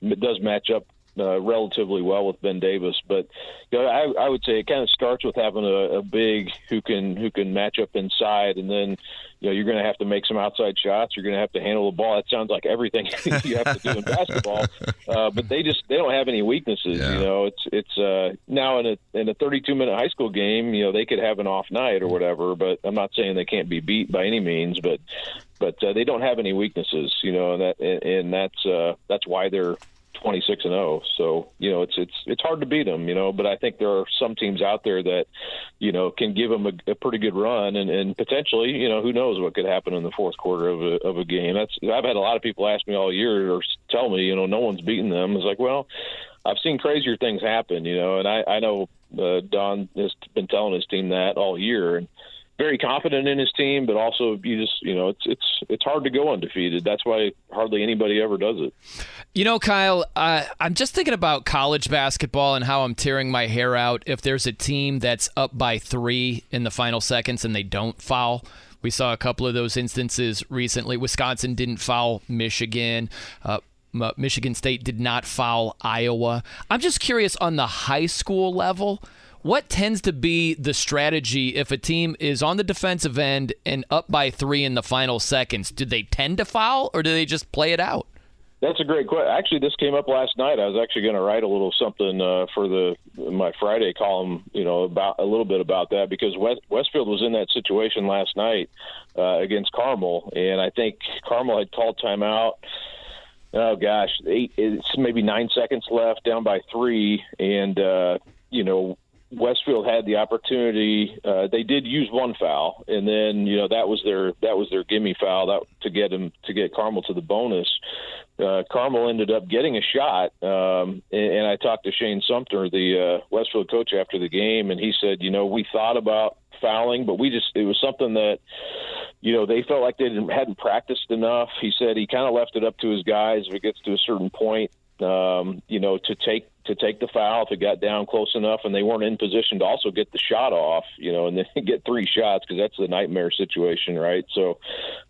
it does match up uh, relatively well with Ben Davis. But you know, I, I would say it kind of starts with having a, a big who can who can match up inside, and then you know you're going to have to make some outside shots. You're going to have to handle the ball. That sounds like everything you have to do in basketball. Uh, but they just they don't have any weaknesses. Yeah. You know, it's it's uh, now in a in a 32 minute high school game. You know, they could have an off night or whatever. But I'm not saying they can't be beat by any means. But but uh, they don't have any weaknesses. You know, and that and, and that's uh, that's why they're 26 and 0. So, you know, it's it's it's hard to beat them, you know, but I think there are some teams out there that, you know, can give them a, a pretty good run and, and potentially, you know, who knows what could happen in the fourth quarter of a of a game. That's I've had a lot of people ask me all year or tell me, you know, no one's beaten them. It's like, well, I've seen crazier things happen, you know, and I I know uh, Don has been telling his team that all year and very confident in his team, but also you just you know it's it's it's hard to go undefeated. That's why hardly anybody ever does it. You know, Kyle, uh, I'm just thinking about college basketball and how I'm tearing my hair out if there's a team that's up by three in the final seconds and they don't foul. We saw a couple of those instances recently. Wisconsin didn't foul Michigan. Uh, Michigan State did not foul Iowa. I'm just curious on the high school level what tends to be the strategy if a team is on the defensive end and up by three in the final seconds? Do they tend to foul or do they just play it out? That's a great question. Actually, this came up last night. I was actually going to write a little something uh, for the my Friday column, you know, about a little bit about that because West, Westfield was in that situation last night uh, against Carmel, and I think Carmel had called timeout. Oh gosh, eight, it's maybe nine seconds left, down by three, and uh, you know Westfield had the opportunity. Uh, they did use one foul, and then you know that was their that was their gimme foul that to get them to get Carmel to the bonus. Uh, Carmel ended up getting a shot, um, and, and I talked to Shane Sumpter, the uh, Westfield coach, after the game, and he said, you know, we thought about fouling, but we just it was something that you know they felt like they hadn't practiced enough. He said he kind of left it up to his guys. If it gets to a certain point, um, you know, to take to take the foul if it got down close enough, and they weren't in position to also get the shot off, you know, and then get three shots because that's the nightmare situation, right? So,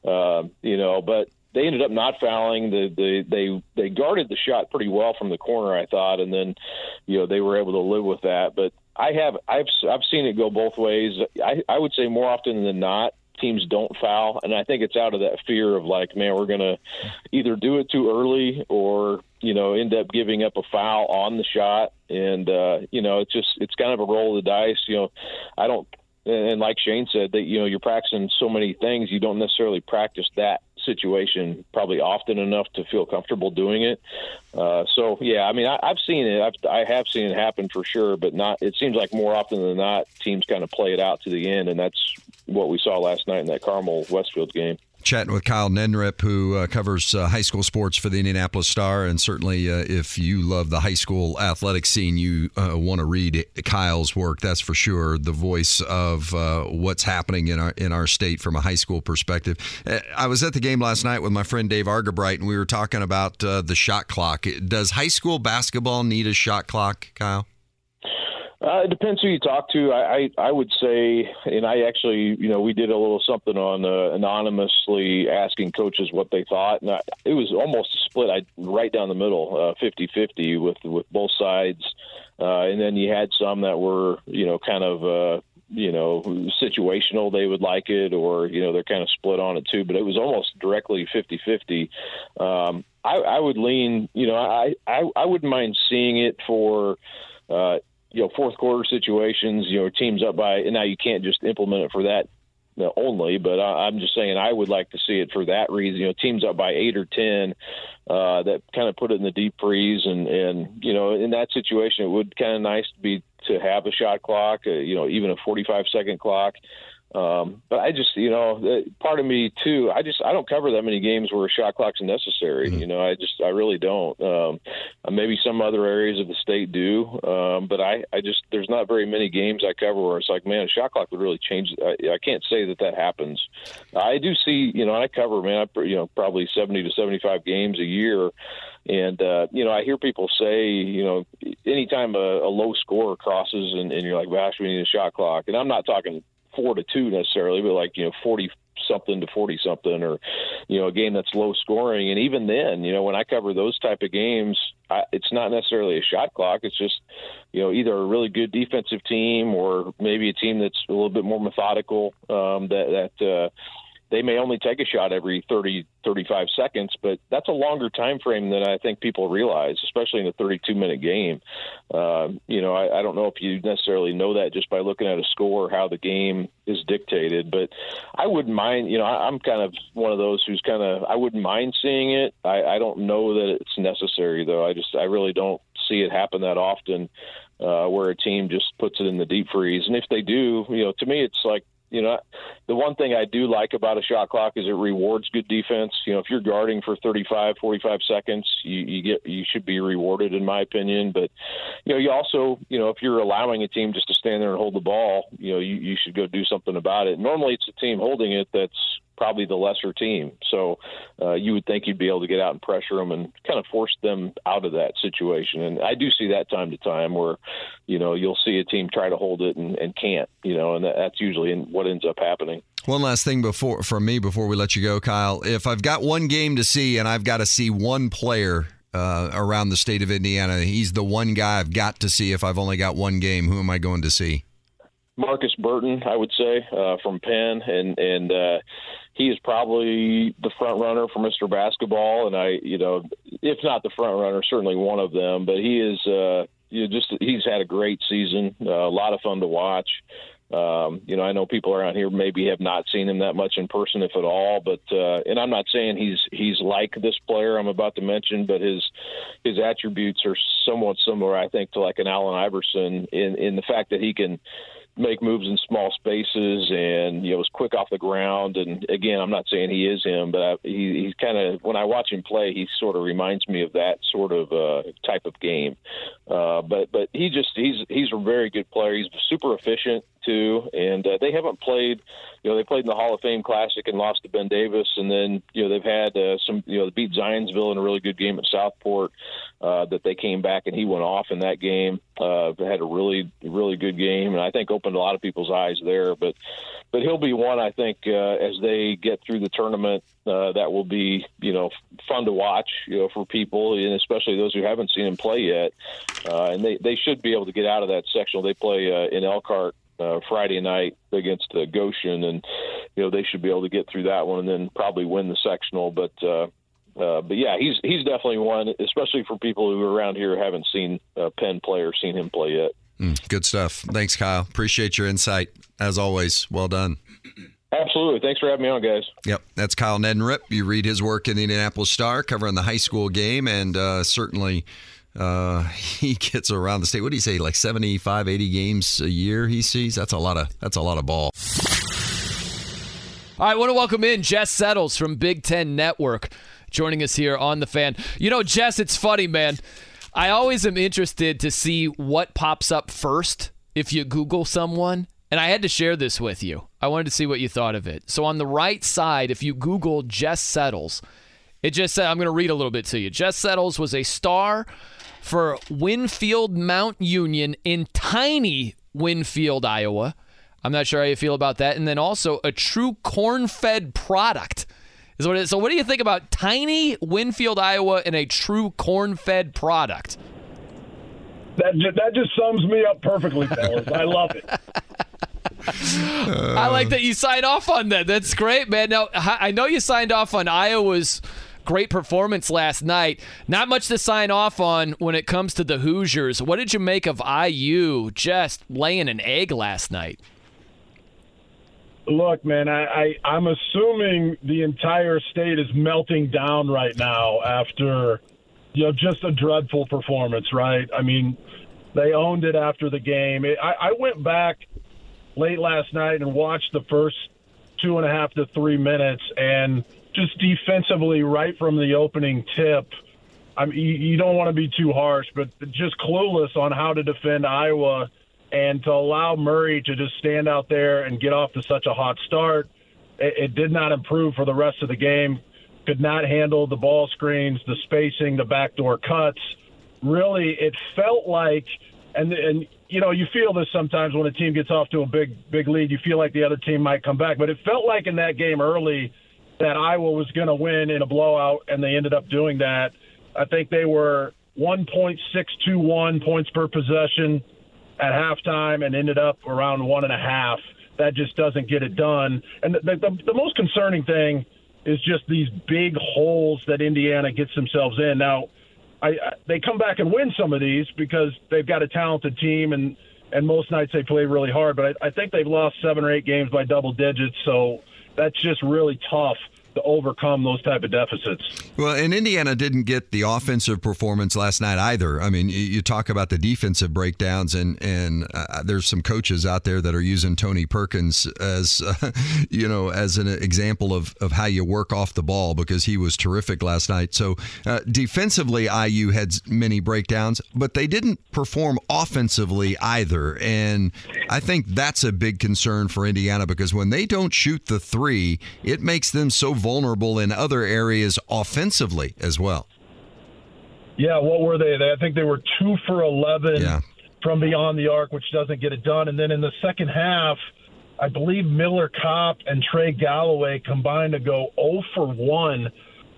uh, you know, but they ended up not fouling. The, the they they guarded the shot pretty well from the corner, I thought, and then you know they were able to live with that. But I have I've I've seen it go both ways. I I would say more often than not teams don't foul, and I think it's out of that fear of like, man, we're gonna either do it too early or you know end up giving up a foul on the shot, and uh, you know it's just it's kind of a roll of the dice. You know, I don't and like Shane said, that you know you're practicing so many things, you don't necessarily practice that situation probably often enough to feel comfortable doing it. Uh, so yeah, I mean, I, I've seen it. I've, I have seen it happen for sure, but not. It seems like more often than not, teams kind of play it out to the end, and that's what we saw last night in that Carmel Westfield game chatting with Kyle Neddenriep, who uh, covers uh, high school sports for the Indianapolis Star. And certainly, uh, if you love the high school athletic scene, you uh, want to read Kyle's work. That's for sure. The voice of uh, what's happening in our in our state from a high school perspective. Uh, I was at the game last night with my friend Dave Argabright, and we were talking about the shot clock. Does high school basketball need a shot clock, Kyle? Uh, it depends who you talk to. I, I I would say, and I actually, you know, we did a little something on uh, anonymously asking coaches what they thought, and I, it was almost split. I right down the middle, fifty uh, fifty with with both sides, uh, and then you had some that were, you know, kind of. Uh, you know, situational, they would like it, or, you know, they're kind of split on it too. But it was almost directly 50 50. Um, I, I would lean, you know, I, I, I wouldn't mind seeing it for, uh, you know fourth quarter situations. You know, teams up by and now you can't just implement it for that only, but I, I'm just saying I would like to see it for that reason. You know, teams up by eight or ten uh, that kind of put it in the deep freeze, and and you know in that situation it would kind of nice to be to have a shot clock, uh, you know, even a 45 second clock. Um, but I just, you know, part of me too. I just I don't cover that many games where a shot clock's necessary. Mm-hmm. You know, I just I really don't. Um, maybe some other areas of the state do, um, but I I just there's not very many games I cover where it's like, man, a shot clock would really change. I, I can't say that that happens. I do see, you know, I cover, man, I, you know, probably 70 to 75 games a year. And uh, you know, I hear people say, you know, anytime a, a low score crosses, and, and you're like, "Gosh, we need a shot clock." And I'm not talking four to two necessarily, but like you know forty something to forty something, or you know a game that's low scoring. And even then, you know when I cover those type of games, I, it's not necessarily a shot clock. It's just you know either a really good defensive team or maybe a team that's a little bit more methodical um, that that. Uh, they may only take a shot every 30 35 seconds but that's a longer time frame than i think people realize especially in a 32 minute game. Uh, you know I, I, don't know if you necessarily know that just by looking at a score how the game is dictated but i wouldn't mind you know I, am kind of one of those who's kind of i wouldn't mind seeing it. I, I don't know that it's necessary though. I just i really don't see it happen that often uh, where a team just puts it in the deep freeze. And if they do, you know, to me, it's like you know, the one thing I do like about a shot clock is it rewards good defense. You know, if you're guarding for 35, 45 seconds, you, you get you should be rewarded, in my opinion. But you know, you also, you know, if you're allowing a team just to stand there and hold the ball, you know, you, you should go do something about it. Normally, it's the team holding it that's probably the lesser team. So uh, you would think you'd be able to get out and pressure them and kind of force them out of that situation. And I do see that time to time where, you know, you'll see a team try to hold it and, and can't, you know, and that's usually what ends up happening. One last thing before from me before we let you go, Kyle. If I've got one game to see and I've got to see one player uh, around the state of Indiana, he's the one guy I've got to see. If I've only got one game, who am I going to see? Marcus Burton, I would say, uh, from Penn, and and uh, he is probably the front runner for Mr. Basketball, and I, you know, if not the front runner, certainly one of them. But he is, uh, you know, just he's had a great season, uh, a lot of fun to watch. Um, you know, I know people around here maybe have not seen him that much in person, if at all. But uh, and I'm not saying he's he's like this player I'm about to mention, but his his attributes are somewhat similar, I think, to like an Allen Iverson in in the fact that he can make moves in small spaces and you know was quick off the ground. And again I'm not saying he is him but I, he, he's kind of when I watch him play he sort of reminds me of that sort of uh, type of game. Uh, but but he just he's he's a very good player. He's super efficient and uh, they haven't played you know they played in the Hall of Fame Classic and lost to Ben Davis, and then you know they've had uh, some you know they beat Zionsville in a really good game at Southport uh, that they came back and he went off in that game. Uh, had a really really good game, and I think opened a lot of people's eyes there. But but he'll be one I think uh, as they get through the tournament uh, that will be you know fun to watch you know for people and especially those who haven't seen him play yet. Uh, and they they should be able to get out of that sectional. They play uh, in Elkhart uh, Friday night against uh, Goshen, and you know they should be able to get through that one and then probably win the sectional. But uh, uh, but yeah, he's he's definitely one, especially for people who are around here who haven't seen uh, Penn play or seen him play yet. Mm, good stuff. Thanks, Kyle. Appreciate your insight as always. Well done. Absolutely. Thanks for having me on, guys. Yep, that's Kyle Neddenriep. You read his work in the Indianapolis Star covering the high school game, and uh, certainly uh, he gets around the state. What do you say? Like 75, 80 games a year he sees. That's a lot of that's a lot of ball. All right, I want to welcome in Jess Settles from Big Ten Network, joining us here on the fan. You know, Jess, it's funny, man. I always am interested to see what pops up first if you Google someone. And I had to share this with you. I wanted to see what you thought of it. So on the right side, if you Google Jess Settles, it just said, I'm going to read a little bit to you. Jess Settles was a star for Winfield Mount Union in tiny Winfield, Iowa. I'm not sure how you feel about that. And then also a true corn fed product. Is what it is. So, what do you think about tiny Winfield, Iowa, and a true corn fed product? That, that just sums me up perfectly, fellas. I love it. I like that you signed off on that. That's great, man. Now, I know you signed off on Iowa's great performance last night. Not much to sign off on when it comes to the Hoosiers. What did you make of IU just laying an egg last night? Look, man, I, I I'm assuming the entire state is melting down right now after you know just a dreadful performance, right? I mean, they owned it after the game. It, I, I went back late last night and watched the first two and a half to three minutes, and just defensively, right from the opening tip. I mean, you, don't want to be too harsh, but just clueless on how to defend Iowa and to allow Murray to just stand out there and get off to such a hot start, it, it did not improve for the rest of the game. Could not handle the ball screens, the spacing, the backdoor cuts. Really, it felt like, and and you know, you feel this sometimes when a team gets off to a big big lead. You feel like the other team might come back, but it felt like in that game early that Iowa was going to win in a blowout, and they ended up doing that. I think they were 1.621 points per possession at halftime and ended up around one and a half. That just doesn't get it done. And the, the, the most concerning thing is just these big holes that Indiana gets themselves in. Now, I, I, they come back and win some of these because they've got a talented team and and most nights they play really hard. But I, I think they've lost seven or eight games by double digits, so that's just really tough to overcome those type of deficits. Well, and Indiana didn't get the offensive performance last night either. I mean, you talk about the defensive breakdowns, and and uh, there's some coaches out there that are using Tony Perkins as uh, you know as an example of of how you work off the ball because he was terrific last night. So uh, defensively, IU had many breakdowns, but they didn't perform offensively either, and I think that's a big concern for Indiana because when they don't shoot the three, it makes them so vulnerable in other areas offensively as well. Yeah, what were they? I think they were two for 11 yeah. from beyond the arc, which doesn't get it done. And then in the second half, I believe Miller Kopp and Trey Galloway combined to go 0 for 1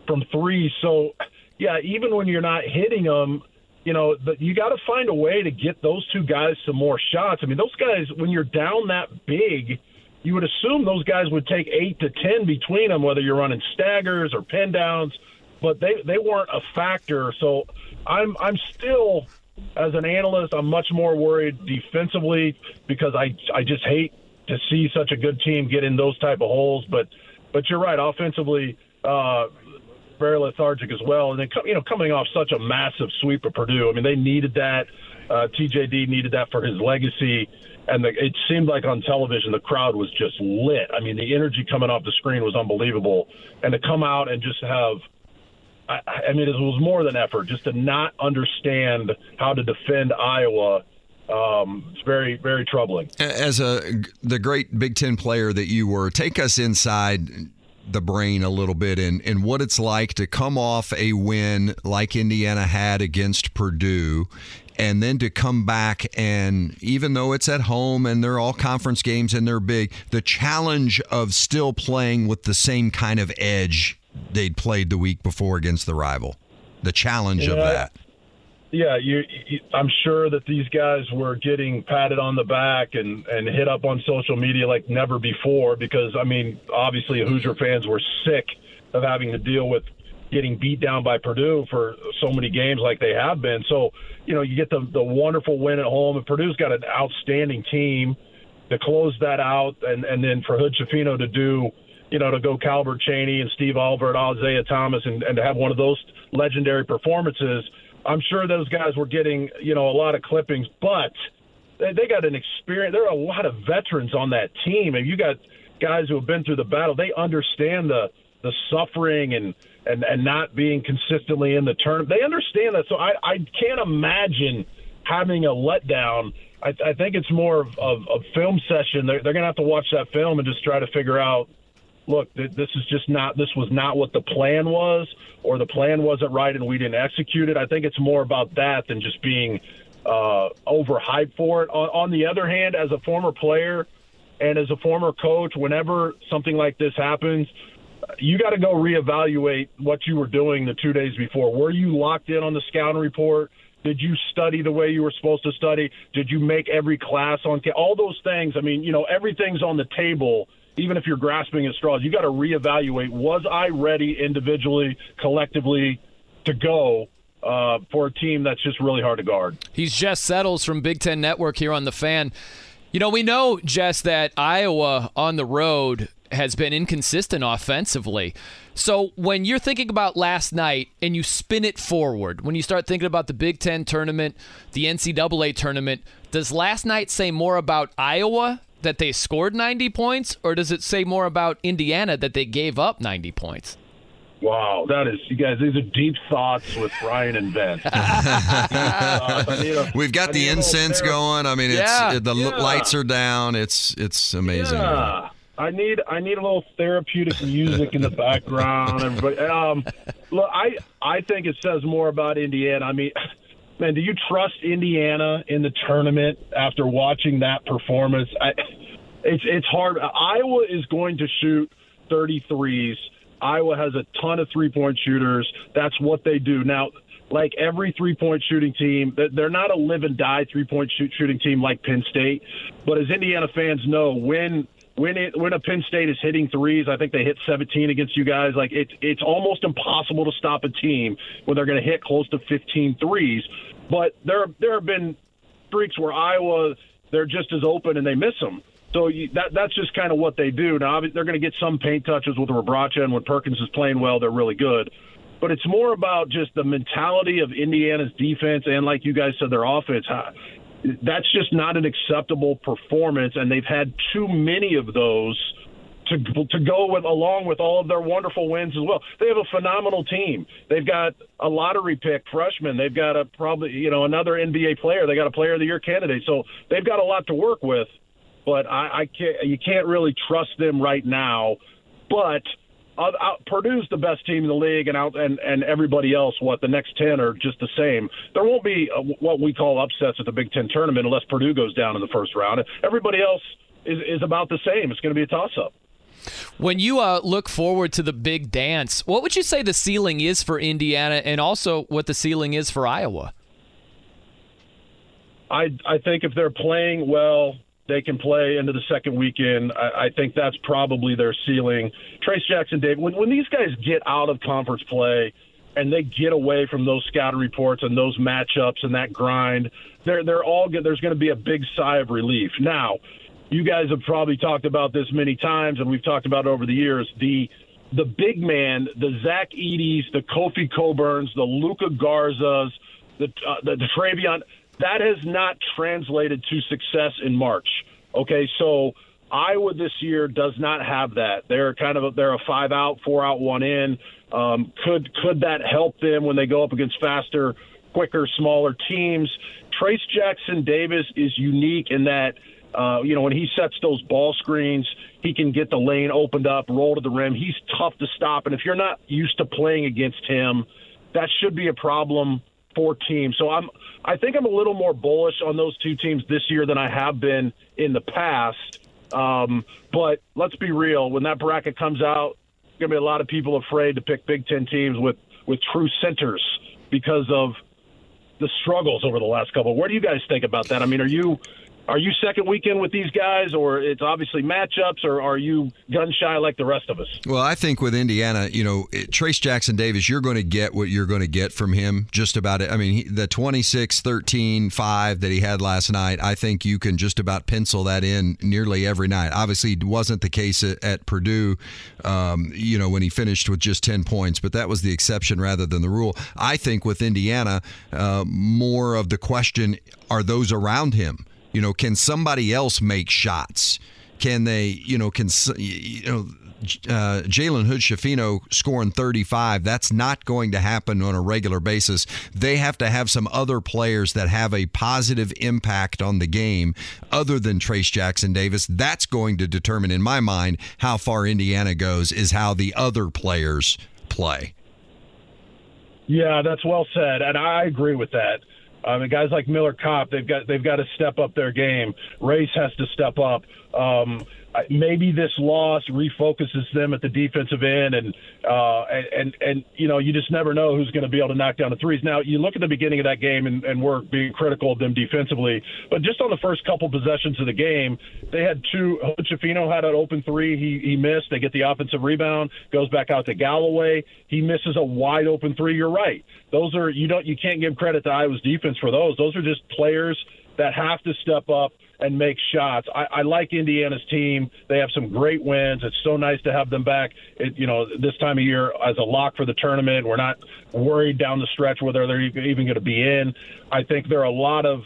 from three. So, yeah, even when you're not hitting them, you know, but you got to find a way to get those two guys some more shots. I mean, those guys, when you're down that big – you would assume those guys would take eight to ten between them, whether you're running staggers or pin downs, but they they weren't a factor. So I'm I'm still as an analyst, I'm much more worried defensively because I I just hate to see such a good team get in those type of holes. But but you're right, offensively, uh, very lethargic as well. And then you know coming off such a massive sweep of Purdue, I mean they needed that. Uh, TJD needed that for his legacy and the, it seemed like on television the crowd was just lit. I mean, the energy coming off the screen was unbelievable, and to come out and just have. I, mean, it was more than effort just to not understand how to defend Iowa um, it's very very troubling. As a the great Big Ten player that you were, take us inside the brain a little bit and in what it's like to come off a win like Indiana had against Purdue and then to come back and even though it's at home and they're all conference games and they're big, the challenge of still playing with the same kind of edge they'd played the week before against the rival. The challenge yeah. of that yeah, you, you, I'm sure that these guys were getting patted on the back and and hit up on social media like never before because I mean, obviously Hoosier fans were sick of having to deal with getting beat down by Purdue for so many games like they have been. So, you know, you get the the wonderful win at home and Purdue's got an outstanding team to close that out and and then for Hood Schifino to do you know, to go Calbert Cheaney and Steve Alford, Isiah Thomas, and, and to have one of those legendary performances – I'm sure those guys were getting, you know, a lot of clippings, but they, they got an experience. There are a lot of veterans on that team, and you got guys who have been through the battle. They understand the the suffering and and and not being consistently in the tournament. They understand that. So I I can't imagine having a letdown. I, I think it's more of, a film session. They're, they're going to have to watch that film and just try to figure out look, this is just not, this was not what the plan was, or the plan wasn't right and we didn't execute it. I think it's more about that than just being uh, overhyped for it. On, on the other hand, as a former player and as a former coach, whenever something like this happens, you got to go reevaluate what you were doing the two days before. Were you locked in on the scouting report? Did you study the way you were supposed to study? Did you make every class on all those things? I mean, you know, everything's on the table even if you're grasping at straws, you got to reevaluate: was I ready individually, collectively, to go uh, for a team that's just really hard to guard? He's Jess Settles from Big Ten Network here on the Fan. You know, we know Jess that Iowa on the road has been inconsistent offensively. So when you're thinking about last night and you spin it forward, when you start thinking about the Big Ten tournament, the NCAA tournament, does last night say more about Iowa that they scored 90 points, or does it say more about Indiana that they gave up 90 points? Wow, that is, you guys, these are deep thoughts with Brian and Ben. uh, We've got the incense going. I mean, it's yeah. it, the yeah. lights are down. It's it's amazing. Yeah. I need I need a little therapeutic music in the background. Everybody, um, look, I I think it says more about Indiana. I mean, man, do you trust Indiana in the tournament after watching that performance? I, it's it's hard. Iowa is going to shoot 33s. Iowa has a ton of three point shooters. That's what they do. Now, like every three point shooting team, they're not a live and die three point shoot, shooting team like Penn State. But as Indiana fans know, when when it when a Penn State is hitting threes, I think they hit 17 against you guys. Like it's it's almost impossible to stop a team when they're going to hit close to 15 threes. But there there have been streaks where Iowa they're just as open and they miss them. So you, that that's just kind of what they do. Now they're going to get some paint touches with Rebraca, and when Perkins is playing well, they're really good. But it's more about just the mentality of Indiana's defense and, like you guys said, their offense that's just not an acceptable performance, and they've had too many of those to to go with along with all of their wonderful wins as well. They have a phenomenal team. They've got a lottery pick freshman. They've got a probably you know another NBA player. They got a player of the year candidate. So they've got a lot to work with. But I, I can't. You can't really trust them right now. But Purdue's the best team in the league, and out and and everybody else, what the next ten are just the same. There won't be uh, what we call upsets at the Big Ten tournament unless Purdue goes down in the first round. Everybody else is is about the same. It's going to be a toss up. When you uh, look forward to the big dance, what would you say the ceiling is for Indiana, and also what the ceiling is for Iowa? I I think if they're playing well, they can play into the second weekend. I, I think that's probably their ceiling. Trayce Jackson Davis, when, when these guys get out of conference play and they get away from those scouting reports and those matchups and that grind, they're they're all. There's going to be a big sigh of relief. Now, you guys have probably talked about this many times, and we've talked about it over the years. The the big man, the Zach Edey's, the Kofi Cockburns, the Luka Garzas, the uh, the, the Travion that has not translated to success in March. Okay, so Iowa this year does not have that. They're kind of a, they're a five out, four out, one in. Um, could could that help them when they go up against faster quicker, smaller teams. Trayce Jackson Davis is unique in that, uh, you know, when he sets those ball screens, he can get the lane opened up, roll to the rim. He's tough to stop. And if you're not used to playing against him, that should be a problem for teams. So I'm, I think I'm a little more bullish on those two teams this year than I have been in the past. Um, but let's be real. When that bracket comes out, there's going to be a lot of people afraid to pick Big Ten teams with with true centers because of the struggles over the last couple. What do you guys think about that? I mean, are you are you second weekend with these guys, or it's obviously matchups, or are you gun shy like the rest of us? Well, I think with Indiana, you know, Trayce Jackson Davis, you're going to get what you're going to get from him just about it. I mean, the 26, 13, 5 that he had last night, I think you can just about pencil that in nearly every night. Obviously, it wasn't the case at, at Purdue, um, you know, when he finished with just 10 points, but that was the exception rather than the rule. I think with Indiana, uh, more of the question are those around him you know, can somebody else make shots? Can they, you know, can you know? Uh, Jalen Hood Schifino scoring 35. That's not going to happen on a regular basis. They have to have some other players that have a positive impact on the game other than Trayce Jackson Davis. That's going to determine, in my mind, how far Indiana goes, is how the other players play. Yeah, that's well said. And I agree with that. I mean, guys like Miller Kopp, they've got they've got to step up their game. Race has to step up. Um, maybe this loss refocuses them at the defensive end, and uh, and and you know you just never know who's going to be able to knock down the threes. Now you look at the beginning of that game, and, and we're being critical of them defensively, but just on the first couple possessions of the game, they had two. Schifino had an open three, he he missed. They get the offensive rebound, goes back out to Galloway, he misses a wide open three. You're right; those are you don't you can't give credit to Iowa's defense for those. Those are just players that have to step up and make shots. I, I like Indiana's team. They have some great wins. It's so nice to have them back. It, you know, this time of year as a lock for the tournament. We're not worried down the stretch whether they're even going to be in. I think there are a lot of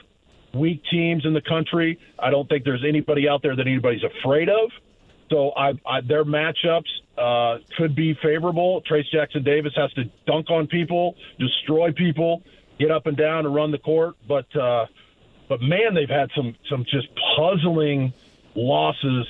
weak teams in the country. I don't think there's anybody out there that anybody's afraid of. So I, I, their matchups uh, could be favorable. Trayce Jackson Davis has to dunk on people, destroy people, get up and down and run the court. But uh, but man, they've had some some just puzzling losses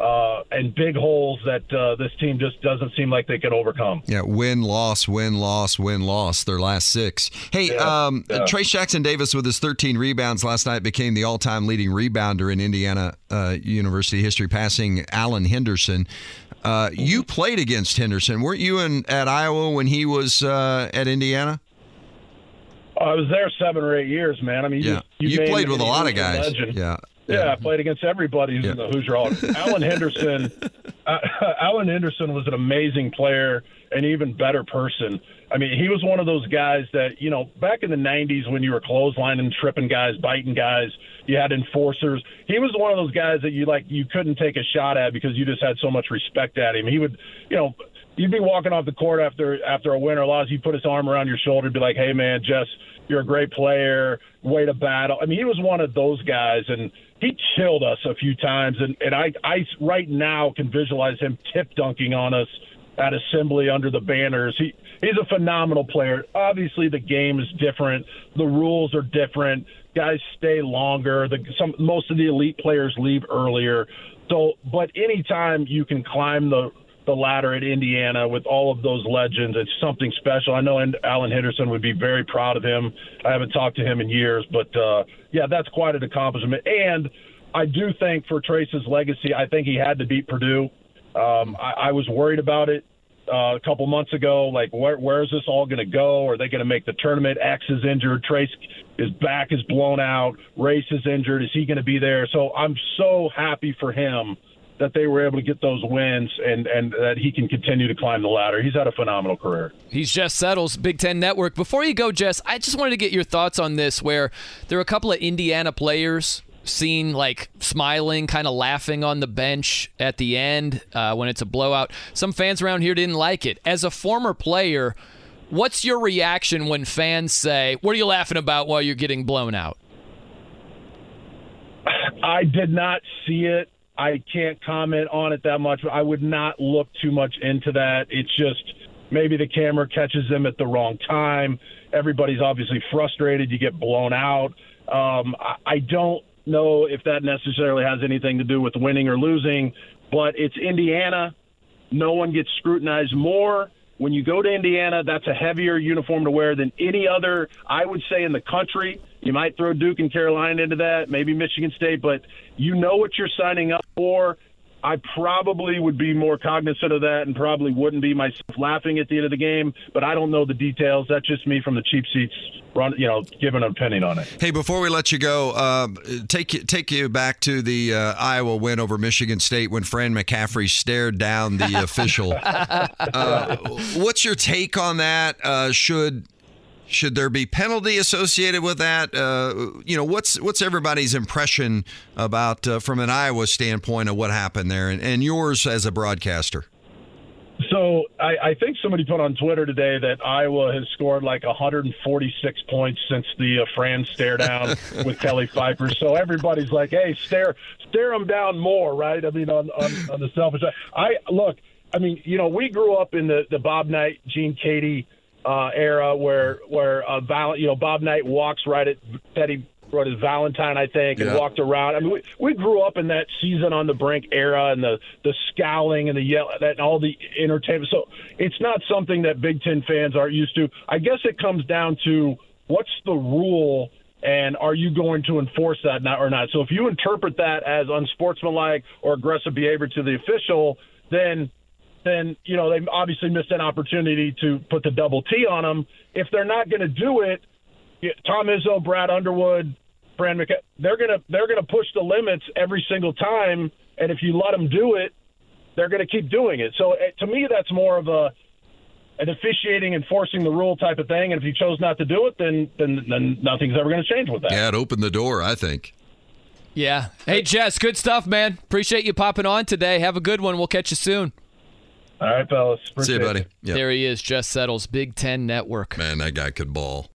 uh, and big holes that uh, this team just doesn't seem like they can overcome. Yeah, win, loss, win, loss, win, loss. Their last six. Hey, yeah, um, yeah. Trayce Jackson Davis with his 13 rebounds last night became the all-time leading rebounder in Indiana uh, University history, passing Alan Henderson. Uh, you played against Henderson, weren't you? In at Iowa when he was uh, at Indiana. I was there seven or eight years, man. I mean, yeah. you, you, you played with a lot of guys. Legend. Yeah. Yeah, yeah, I played against everybody who's yeah. in the Hoosier Hall. Alan Henderson, uh, Alan Henderson was an amazing player, and even better person. I mean, he was one of those guys that you know back in the '90s when you were clotheslining, tripping guys, biting guys, you had enforcers. He was one of those guys that you like you couldn't take a shot at because you just had so much respect at him. He would, you know, you'd be walking off the court after after a win or loss. He'd put his arm around your shoulder, and be like, "Hey, man, Jess, you're a great player. Way to battle." I mean, he was one of those guys, and he chilled us a few times. And and I I right now can visualize him tip dunking on us at assembly under the banners. He he's a phenomenal player. Obviously, the game is different. The rules are different. Guys stay longer. The some most of the elite players leave earlier. So, but anytime you can climb the the ladder at Indiana with all of those legends. It's something special. I know Alan Henderson would be very proud of him. I haven't talked to him in years, but uh, yeah, that's quite an accomplishment. And I do think for Trayce's legacy, I think he had to beat Purdue. Um, I, I was worried about it uh, a couple months ago. Like, where, where is this all going to go? Are they going to make the tournament? X is injured. Trace, his back is blown out. Race is injured. Is he going to be there? So I'm so happy for him that they were able to get those wins and, and that he can continue to climb the ladder. He's had a phenomenal career. He's Jess Settles, Big Ten Network. Before you go, Jess, I just wanted to get your thoughts on this where there are a couple of Indiana players seen like smiling, kind of laughing on the bench at the end uh, when it's a blowout. Some fans around here didn't like it. As a former player, what's your reaction when fans say, What are you laughing about while you're getting blown out? I did not see it. I can't comment on it that much. I would not look too much into that. It's just maybe the camera catches them at the wrong time. Everybody's obviously frustrated. You get blown out. Um, I, I don't know if that necessarily has anything to do with winning or losing, but it's Indiana. No one gets scrutinized more. When you go to Indiana, that's a heavier uniform to wear than any other, I would say, in the country. You might throw Duke and Carolina into that, maybe Michigan State, but you know what you're signing up for. I probably would be more cognizant of that and probably wouldn't be myself laughing at the end of the game, but I don't know the details. That's just me from the cheap seats, run, you know, giving an opinion on it. Hey, before we let you go, uh, take take you back to the uh, Iowa win over Michigan State when Fran McCaffery stared down the official. Uh, what's your take on that? Uh, should should there be penalty associated with that? Uh, you know, what's what's everybody's impression about uh, from an Iowa standpoint of what happened there, and, and yours as a broadcaster? So I, I think somebody put on Twitter today that Iowa has scored like 146 points since the uh, Fran stare down with Kelly Pfeifer. So everybody's like, "Hey, stare stare them down more," right? I mean, on on, on the selfish side. I look. I mean, you know, we grew up in the the Bob Knight, Gene Keady uh, era where where uh, Val, you know Bob Knight walks right at Teddy what is Valentine, I think, and Yeah. walked around. I mean, we, we grew up in that season on the brink era and the the scowling and the yell that and all the entertainment. So it's not something that Big Ten fans aren't used to. I guess it comes down to what's the rule and are you going to enforce that not, or not? So if you interpret that as unsportsmanlike or aggressive behavior to the official, then then you know they obviously missed an opportunity to put the double T on them. If they're not going to do it, Tom Izzo, Brad Underwood, Brand McC- they're gonna they're gonna push the limits every single time, and if you let them do it, they're gonna keep doing it. So eh, to me, that's more of a an officiating, enforcing the rule type of thing. And if you chose not to do it, then then, then nothing's ever going to change with that. Yeah, it opened the door, I think. Yeah. Hey, Jess, good stuff, man. Appreciate you popping on today. Have a good one. We'll catch you soon. All right, fellas. See you, buddy. Yep. There he is, Jess Settles, Big Ten Network. Man, that guy could ball.